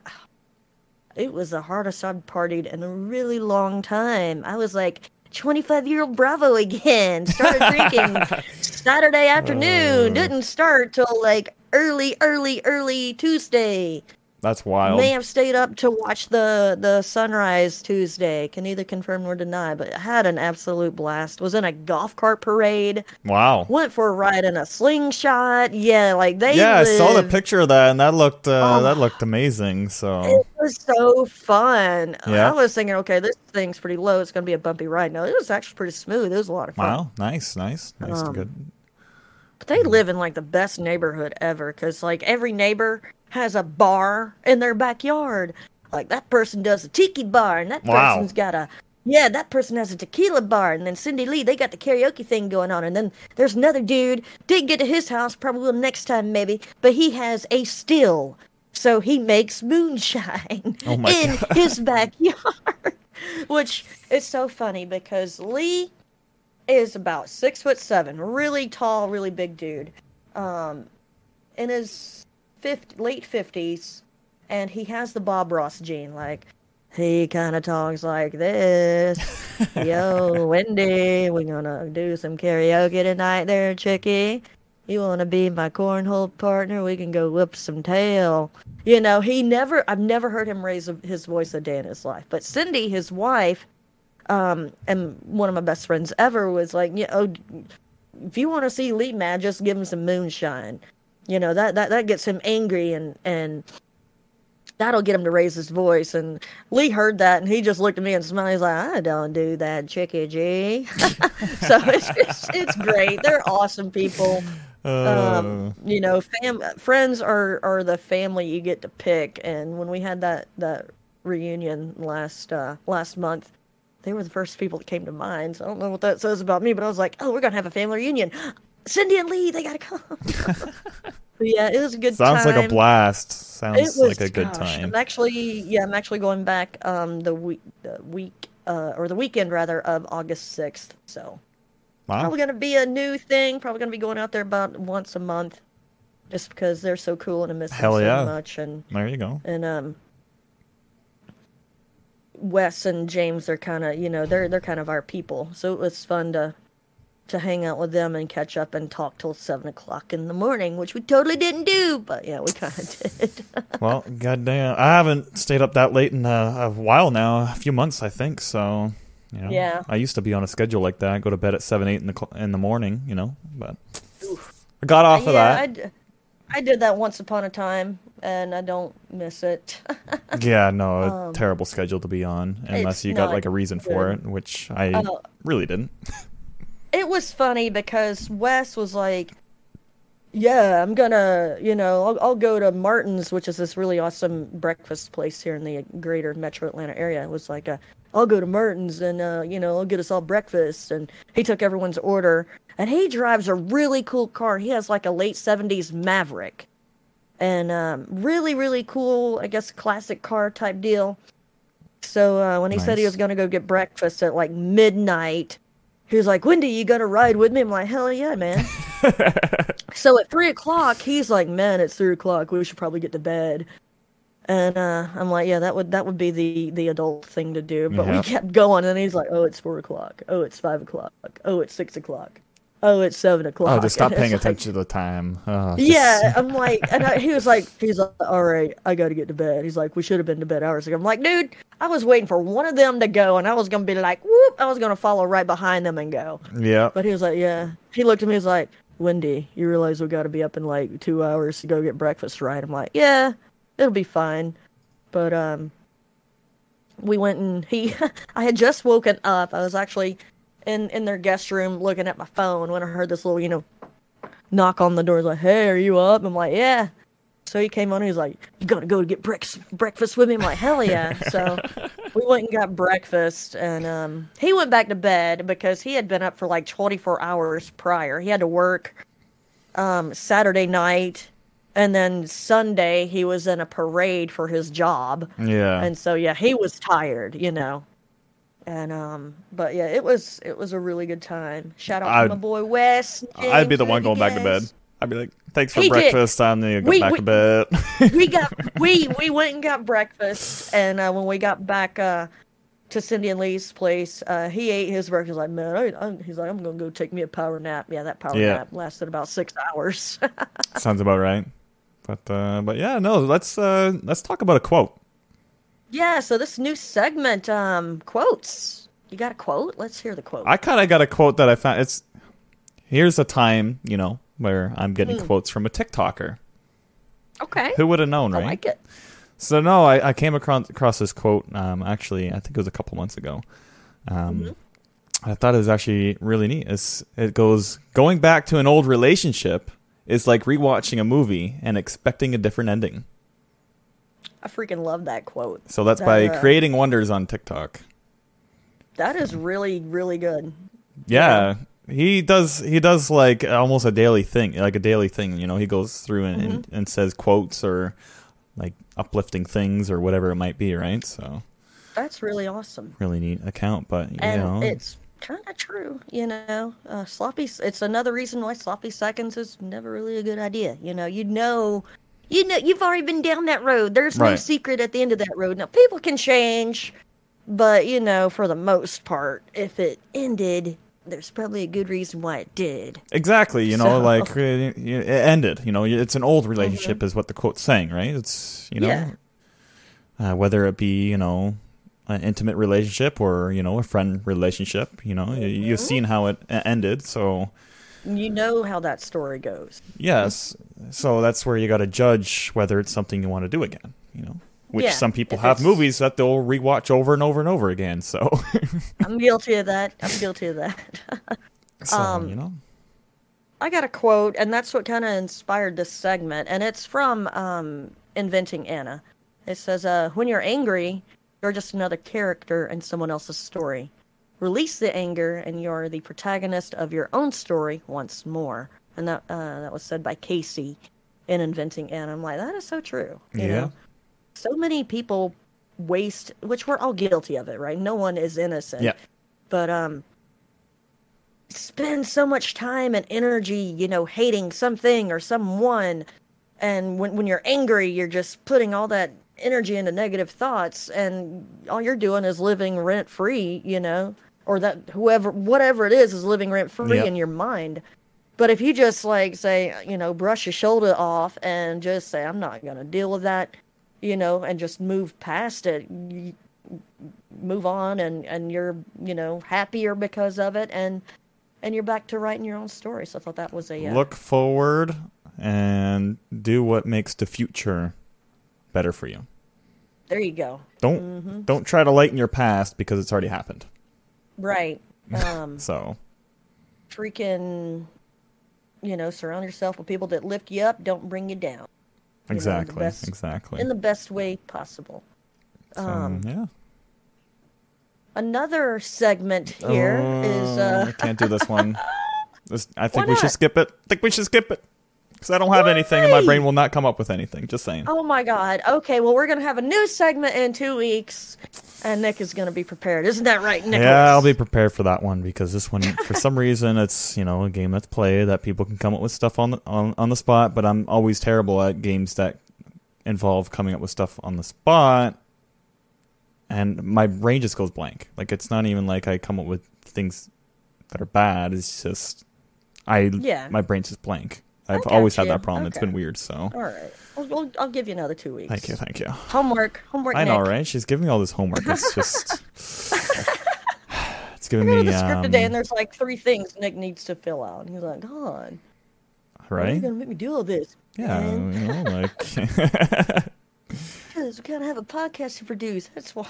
Speaker 1: it was the hardest I've partied in a really long time. I was like 25 year old Bravo again. Started drinking Saturday afternoon.
Speaker 2: Uh.
Speaker 1: Didn't start till like early, early, early Tuesday.
Speaker 2: That's wild.
Speaker 1: May have stayed up to watch the the sunrise Tuesday. Can neither confirm nor deny, but had an absolute blast. Was in a golf cart parade.
Speaker 2: Wow.
Speaker 1: Went for a ride in a slingshot. Yeah, like they.
Speaker 2: Yeah, I saw the picture of that, and that looked uh,
Speaker 1: Oh.
Speaker 2: that looked amazing. So
Speaker 1: It was so fun.
Speaker 2: Yeah.
Speaker 1: I was thinking, okay, this thing's pretty low. It's gonna be a bumpy ride. No, it was actually pretty smooth. It was a lot of fun.
Speaker 2: wow, nice, nice, nice, and
Speaker 1: Um,
Speaker 2: good.
Speaker 1: But they live in like the best neighborhood ever because like every neighbor has a bar in their backyard. Like that person does a tiki bar, and that
Speaker 2: Wow.
Speaker 1: person's got a yeah, that person has a tequila bar, and then Cindy Lee they got the karaoke thing going on, and then there's another dude didn't get to his house, probably will next time maybe, but he has a still, so he makes moonshine
Speaker 2: Oh
Speaker 1: in
Speaker 2: God.
Speaker 1: his backyard, which is so funny because Lee is about six foot seven, really tall, really big dude, um, in his 50, late fifties, and he has the Bob Ross gene. Like he kind of talks like this. Yo, Wendy, we gonna do some karaoke tonight, there, chickie. You wanna be my cornhole partner? We can go whoop some tail. You know, he never. I've never heard him raise his voice a day in his life. But Cindy, his wife, um, and one of my best friends ever was like, you know, if you want to see Lee mad, just give him some moonshine. You know that that that gets him angry and and that'll get him to raise his voice. And Lee heard that and he just looked at me and smiled. He's like, I don't do that, Chickie G. so it's, it's it's great. They're awesome people.
Speaker 2: Uh,
Speaker 1: Um, you know, fam friends are are the family you get to pick. And when we had that that reunion last uh last month. They were the first people that came to mind. So I don't know what that says about me, but I was like, "Oh, we're gonna have a family reunion. Cindy and Lee, they gotta come." Yeah, it was a good time.
Speaker 2: sounds
Speaker 1: time.
Speaker 2: like a blast. Sounds
Speaker 1: was
Speaker 2: like a good
Speaker 1: gosh,
Speaker 2: time.
Speaker 1: I'm actually, yeah, I'm actually going back um the week, the week, uh, or the weekend rather of August sixth. So
Speaker 2: Wow.
Speaker 1: probably gonna be a new thing. Probably gonna be going out there about once a month, just because they're so cool and I miss
Speaker 2: Hell
Speaker 1: them
Speaker 2: yeah.
Speaker 1: so much. And
Speaker 2: There you go.
Speaker 1: and um, Wes and James are kind of, you know, they're they're kind of our people. So it was fun to to hang out with them and catch up and talk till seven o'clock in the morning, which we totally didn't do, but yeah, we kind of did.
Speaker 2: Well, goddamn, I haven't stayed up that late in a, a while now, a few months, I think. So, you know,
Speaker 1: Yeah.
Speaker 2: I used to be on a schedule like that. Go to bed at seven, eight in the cl- in the morning. You know, but I got off of
Speaker 1: yeah,
Speaker 2: that.
Speaker 1: I, d- I did that once upon a time, and I don't miss it.
Speaker 2: Yeah, no, a
Speaker 1: Um,
Speaker 2: terrible schedule to be on unless you got like a reason for it, which I
Speaker 1: Oh.
Speaker 2: really didn't.
Speaker 1: it was funny because Wes was like, yeah, I'm gonna, you know, I'll, I'll go to Martin's, which is this really awesome breakfast place here in the greater metro Atlanta area. It was like, i'll go to Martin's and, uh, you know, I'll get us all breakfast. And he took everyone's order. And he drives a really cool car. He has like a late 70s Maverick. And um, really, really cool, I guess, classic car type deal. So uh, when he said he was gonna go get breakfast at like midnight, he was like, "Wendy, you gonna ride with me?" I'm like, "Hell yeah, man!" so at three o'clock, he's like, "Man, it's three o'clock. We should probably get to bed." And uh, I'm like, "Yeah, that would that would be the the adult thing to do." But
Speaker 2: Yeah.
Speaker 1: we kept going, and he's like, "Oh, it's four o'clock. Oh, it's five o'clock. Oh, it's six o'clock. Oh, it's seven o'clock."
Speaker 2: Oh, just stop paying
Speaker 1: it's like-
Speaker 2: attention to the time. Oh, just-
Speaker 1: yeah, I'm like, and I, he was like, he's like, all right, I got to get to bed. He's like, we should have been to bed hours ago. I'm like, dude, I was waiting for one of them to go, and I was gonna be like, whoop, I was gonna follow right behind them and go.
Speaker 2: Yeah.
Speaker 1: But he was like, yeah. He looked at me, he was like, Wendy, you realize we got to be up in like two hours to go get breakfast, right? I'm like, yeah, it'll be fine. But um, we went and he, I had just woken up. I was actually in in their guest room looking at my phone when I heard this little, you know, knock on the door. He's like, hey, are you up? I'm like, yeah. So he came on. He's like, "You gotta go to get breakfast breakfast with me." I'm like, "Hell yeah!" So we went and got breakfast, and um, he went back to bed because he had been up for like 24 hours prior. He had to work um, Saturday night, and then Sunday he was in a parade for his job,
Speaker 2: Yeah.
Speaker 1: and so yeah, he was tired, you know. And um, but yeah, it was it was a really good time. Shout out
Speaker 2: I'd-
Speaker 1: to my boy Wes.
Speaker 2: I'd be the one going back to bed. I'd be like, thanks for
Speaker 1: He did.
Speaker 2: breakfast. I'm gonna go
Speaker 1: We-
Speaker 2: back
Speaker 1: we-
Speaker 2: to bed.
Speaker 1: we got we we went and got breakfast, and uh, when we got back uh, to Cindy and Lee's place, uh, he ate his breakfast. Like, man, I, I'm, he's like, I'm gonna go take me a power nap. Yeah, that power
Speaker 2: Yeah.
Speaker 1: nap lasted about six hours.
Speaker 2: Sounds about right. But uh, but yeah, no. Let's uh, let's talk about a quote.
Speaker 1: Yeah, so this new segment, um, quotes. You got a quote? Let's hear the quote.
Speaker 2: I kind of got a quote that I found. It's here's a time you know where I'm getting
Speaker 1: Hmm.
Speaker 2: quotes from a TikToker.
Speaker 1: okay,
Speaker 2: Who would have known,
Speaker 1: I
Speaker 2: right?
Speaker 1: like it.
Speaker 2: So no, I, I came across across this quote. Um, actually, I think it was a couple months ago. Um,
Speaker 1: Mm-hmm.
Speaker 2: I thought it was actually really neat. It's, it goes going back to an old relationship is like rewatching a movie and expecting a different ending.
Speaker 1: I freaking love that quote.
Speaker 2: So that's
Speaker 1: That,
Speaker 2: by
Speaker 1: uh,
Speaker 2: creating wonders on TikTok.
Speaker 1: That is really really good.
Speaker 2: Yeah, he does. He does like almost a daily thing, like a daily thing. You know, he goes through and, and,
Speaker 1: Mm-hmm.
Speaker 2: and says quotes or like uplifting things or whatever it might be. Right. So
Speaker 1: That's really awesome.
Speaker 2: really neat account. But you
Speaker 1: and
Speaker 2: know,
Speaker 1: it's kind of true, you know. Uh, sloppy. It's another reason why sloppy seconds is never really a good idea. You know, you know, you know, you've already been down that road. There's no secret at the end of that road. Now, people can change, but you know, for the most part, if it ended, there's probably a good reason why it did.
Speaker 2: Exactly, you know,
Speaker 1: So- Mm-hmm.
Speaker 2: like uh, it ended. You know, it's an old relationship, is what the quote's saying, right? It's you know,
Speaker 1: Yeah.
Speaker 2: uh, whether it be you know an intimate relationship or you know a friend relationship. You know,
Speaker 1: Mm-hmm.
Speaker 2: you've seen how it uh, ended, so
Speaker 1: You know how that story goes.
Speaker 2: yes, so that's where you got to judge whether it's something you want to do again. You know, which
Speaker 1: Yeah,
Speaker 2: some people have
Speaker 1: it's-
Speaker 2: movies that they'll rewatch over and over and over again. So,
Speaker 1: I'm guilty of that. I'm guilty of that.
Speaker 2: so
Speaker 1: Um,
Speaker 2: you know,
Speaker 1: I got a quote, and that's what kind of inspired this segment, and it's from um, Inventing Anna. It says, uh, "When you're angry, you're just another character in someone else's story. Release the anger, and you're the protagonist of your own story once more." And that uh, that was said by Casey in Inventing Anna. I'm like, that is so true. You
Speaker 2: Yeah.
Speaker 1: know? So many people waste, which we're all guilty of it, right? No one is innocent
Speaker 2: yeah,
Speaker 1: but um spend so much time and energy you know hating something or someone and when when you're angry you're just putting all that energy into negative thoughts and all you're doing is living rent free you know or that whoever whatever it is is living rent free
Speaker 2: Yep.
Speaker 1: in your mind but if you just like say you know brush your shoulder off and just say i'm not going to deal with that you know and just move past it you, move on and and you're you know happier because of it and and you're back to writing your own story so i thought that was a uh,
Speaker 2: look forward and do what makes the future better for you.
Speaker 1: there you go
Speaker 2: Don't
Speaker 1: Mm-hmm.
Speaker 2: don't try to lighten your past because it's already happened.
Speaker 1: Right um
Speaker 2: So
Speaker 1: freaking you know, surround yourself with people that lift you up, don't bring you down. the
Speaker 2: Exactly.
Speaker 1: best-
Speaker 2: exactly.
Speaker 1: In the best way possible.
Speaker 2: So,
Speaker 1: um,
Speaker 2: yeah.
Speaker 1: Another segment here is
Speaker 2: Oh,
Speaker 1: uh
Speaker 2: I can't do this one. This, I think we should skip it. I think we should skip it because I don't have anything, and my brain will not come up with anything. Just saying.
Speaker 1: Oh my god. Okay, well we're gonna have a new segment in two weeks, and Nick is gonna be prepared. Isn't that right, Nick?
Speaker 2: Yeah, I'll be prepared for that one because this one, for some reason, it's you know a game that's played that people can come up with stuff on the on, on the spot. But I'm always terrible at games that involve coming up with stuff on the spot, and my brain just goes blank. Like it's not even like I come up with things that are bad. It's just I
Speaker 1: Yeah.
Speaker 2: my brain's just blank. I've always had that problem. It's been weird. So
Speaker 1: All right. I'll, I'll, give you another two weeks.
Speaker 2: thank you, thank you.
Speaker 1: Homework. Homework.
Speaker 2: I know,
Speaker 1: Nick.
Speaker 2: right? She's giving me all this homework. It's just it's giving
Speaker 1: to
Speaker 2: me
Speaker 1: the script today,
Speaker 2: um,
Speaker 1: and there's like three things Nick needs to fill out. And he's like, God, why are you
Speaker 2: right.
Speaker 1: gonna make me do all this?
Speaker 2: Yeah, you know, like
Speaker 1: Because we gotta have a podcast to produce. That's why.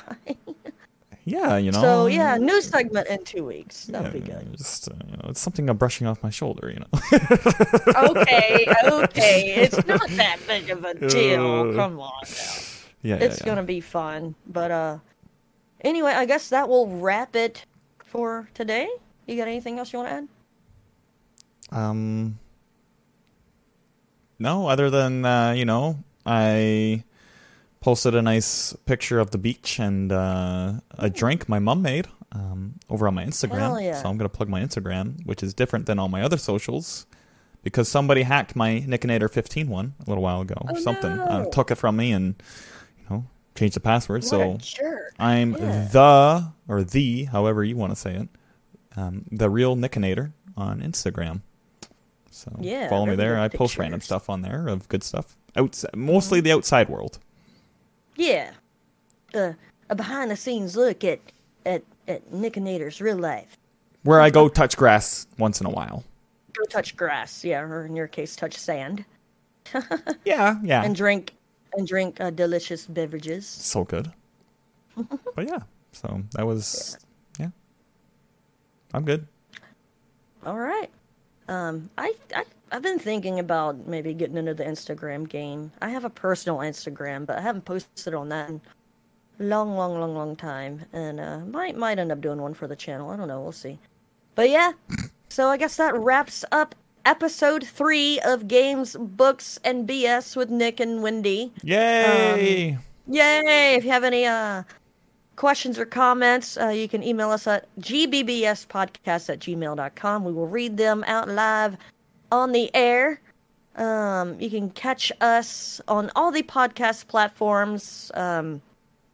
Speaker 2: Yeah, you know.
Speaker 1: So yeah, new segment in two weeks. That'll be good.
Speaker 2: Just uh, you know, it's something I'm brushing off my shoulder. You know.
Speaker 1: okay, okay. It's not that big of a deal. Come on now.
Speaker 2: yeah, yeah,
Speaker 1: It's
Speaker 2: yeah.
Speaker 1: gonna be fun. But uh anyway, I guess that will wrap it for today. You got anything else you wanna add?
Speaker 2: Um. No, other than uh, you know, I posted a nice picture of the beach and uh, a drink my mom made um, over on my Instagram.
Speaker 1: Yeah.
Speaker 2: So I'm gonna plug my Instagram, which is different than all my other socials, because somebody hacked my Nickinator 15 one a little while ago. or
Speaker 1: Oh,
Speaker 2: something uh, took it from me and you know changed the password.
Speaker 1: What
Speaker 2: so. I'm
Speaker 1: Yeah.
Speaker 2: the or the, however you want to say it, um, the real Nickinator on Instagram. So
Speaker 1: Yeah,
Speaker 2: follow me there. I post random stuff on there of good stuff. Outside, mostly the outside world.
Speaker 1: Yeah. Uh, a behind the scenes look at at at Nickinator's real life.
Speaker 2: Where I go touch grass once in a while.
Speaker 1: Go touch grass, yeah, or in your case, touch sand,
Speaker 2: Yeah, yeah.
Speaker 1: and drink and drink uh, delicious beverages.
Speaker 2: so good. but yeah, so that was yeah. I'm good.
Speaker 1: All right. Um, I, I I've been thinking about maybe getting into the Instagram game. I have a personal Instagram, but I haven't posted on that in a long, long, long, long time, and uh, might might end up doing one for the channel. I don't know. We'll see. But yeah, so I guess that wraps up episode three of Games, Books, and BS with Nick and Wendy.
Speaker 2: Yay!
Speaker 1: Yay! If you have any uh, questions or comments, uh, you can email us at gbbspodcast at gmail.com. We will read them out live on the air. Um, you can catch us on all the podcast platforms um,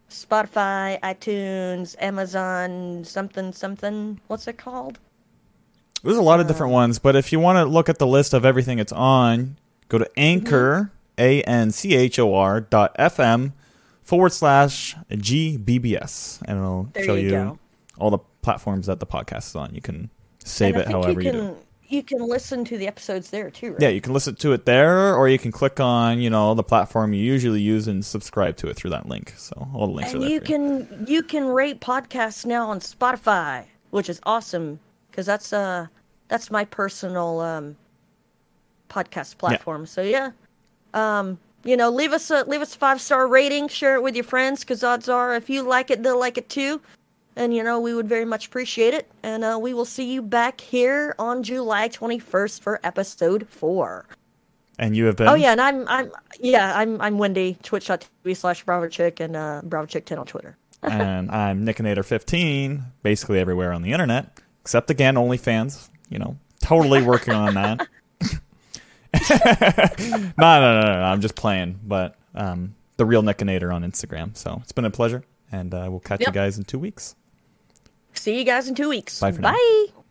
Speaker 1: Spotify, iTunes, Amazon, something, something. What's it called?
Speaker 2: There's a lot of different ones, but if you want to look at the list of everything it's on, go to anchor, A N C H O R dot FM forward slash GBBS, and it'll
Speaker 1: There
Speaker 2: show
Speaker 1: you
Speaker 2: you, all the platforms that the podcast is on. You can save it however
Speaker 1: you
Speaker 2: you,
Speaker 1: can,
Speaker 2: do.
Speaker 1: You can listen to the episodes there too, right?
Speaker 2: Yeah, you can listen to it there, or you can click on you know the platform you usually use and subscribe to it through that link. So all the links are
Speaker 1: and
Speaker 2: there.
Speaker 1: you can you can rate podcasts now on Spotify, which is awesome because that's uh that's my personal um podcast platform. So yeah, um you know leave us a leave us a five star rating, share it with your friends because odds are if you like it they'll like it too, and you know we would very much appreciate it. And uh, we will see you back here on July twenty first for episode four.
Speaker 2: And you have been.
Speaker 1: Oh yeah, and I'm I'm yeah I'm I'm Wendy Twitch.tv slash Bravo Chick and uh, Bravo Chick ten on Twitter.
Speaker 2: and I'm Nickinator15, basically everywhere on the internet, except again OnlyFans. You know, totally working on that. no, no, no, no, no, I'm just playing, but um, the real Nickinator on Instagram. So it's been a pleasure, and uh, we'll catch you guys in two weeks.
Speaker 1: See you guys in two weeks.
Speaker 2: Bye for now.
Speaker 1: Bye.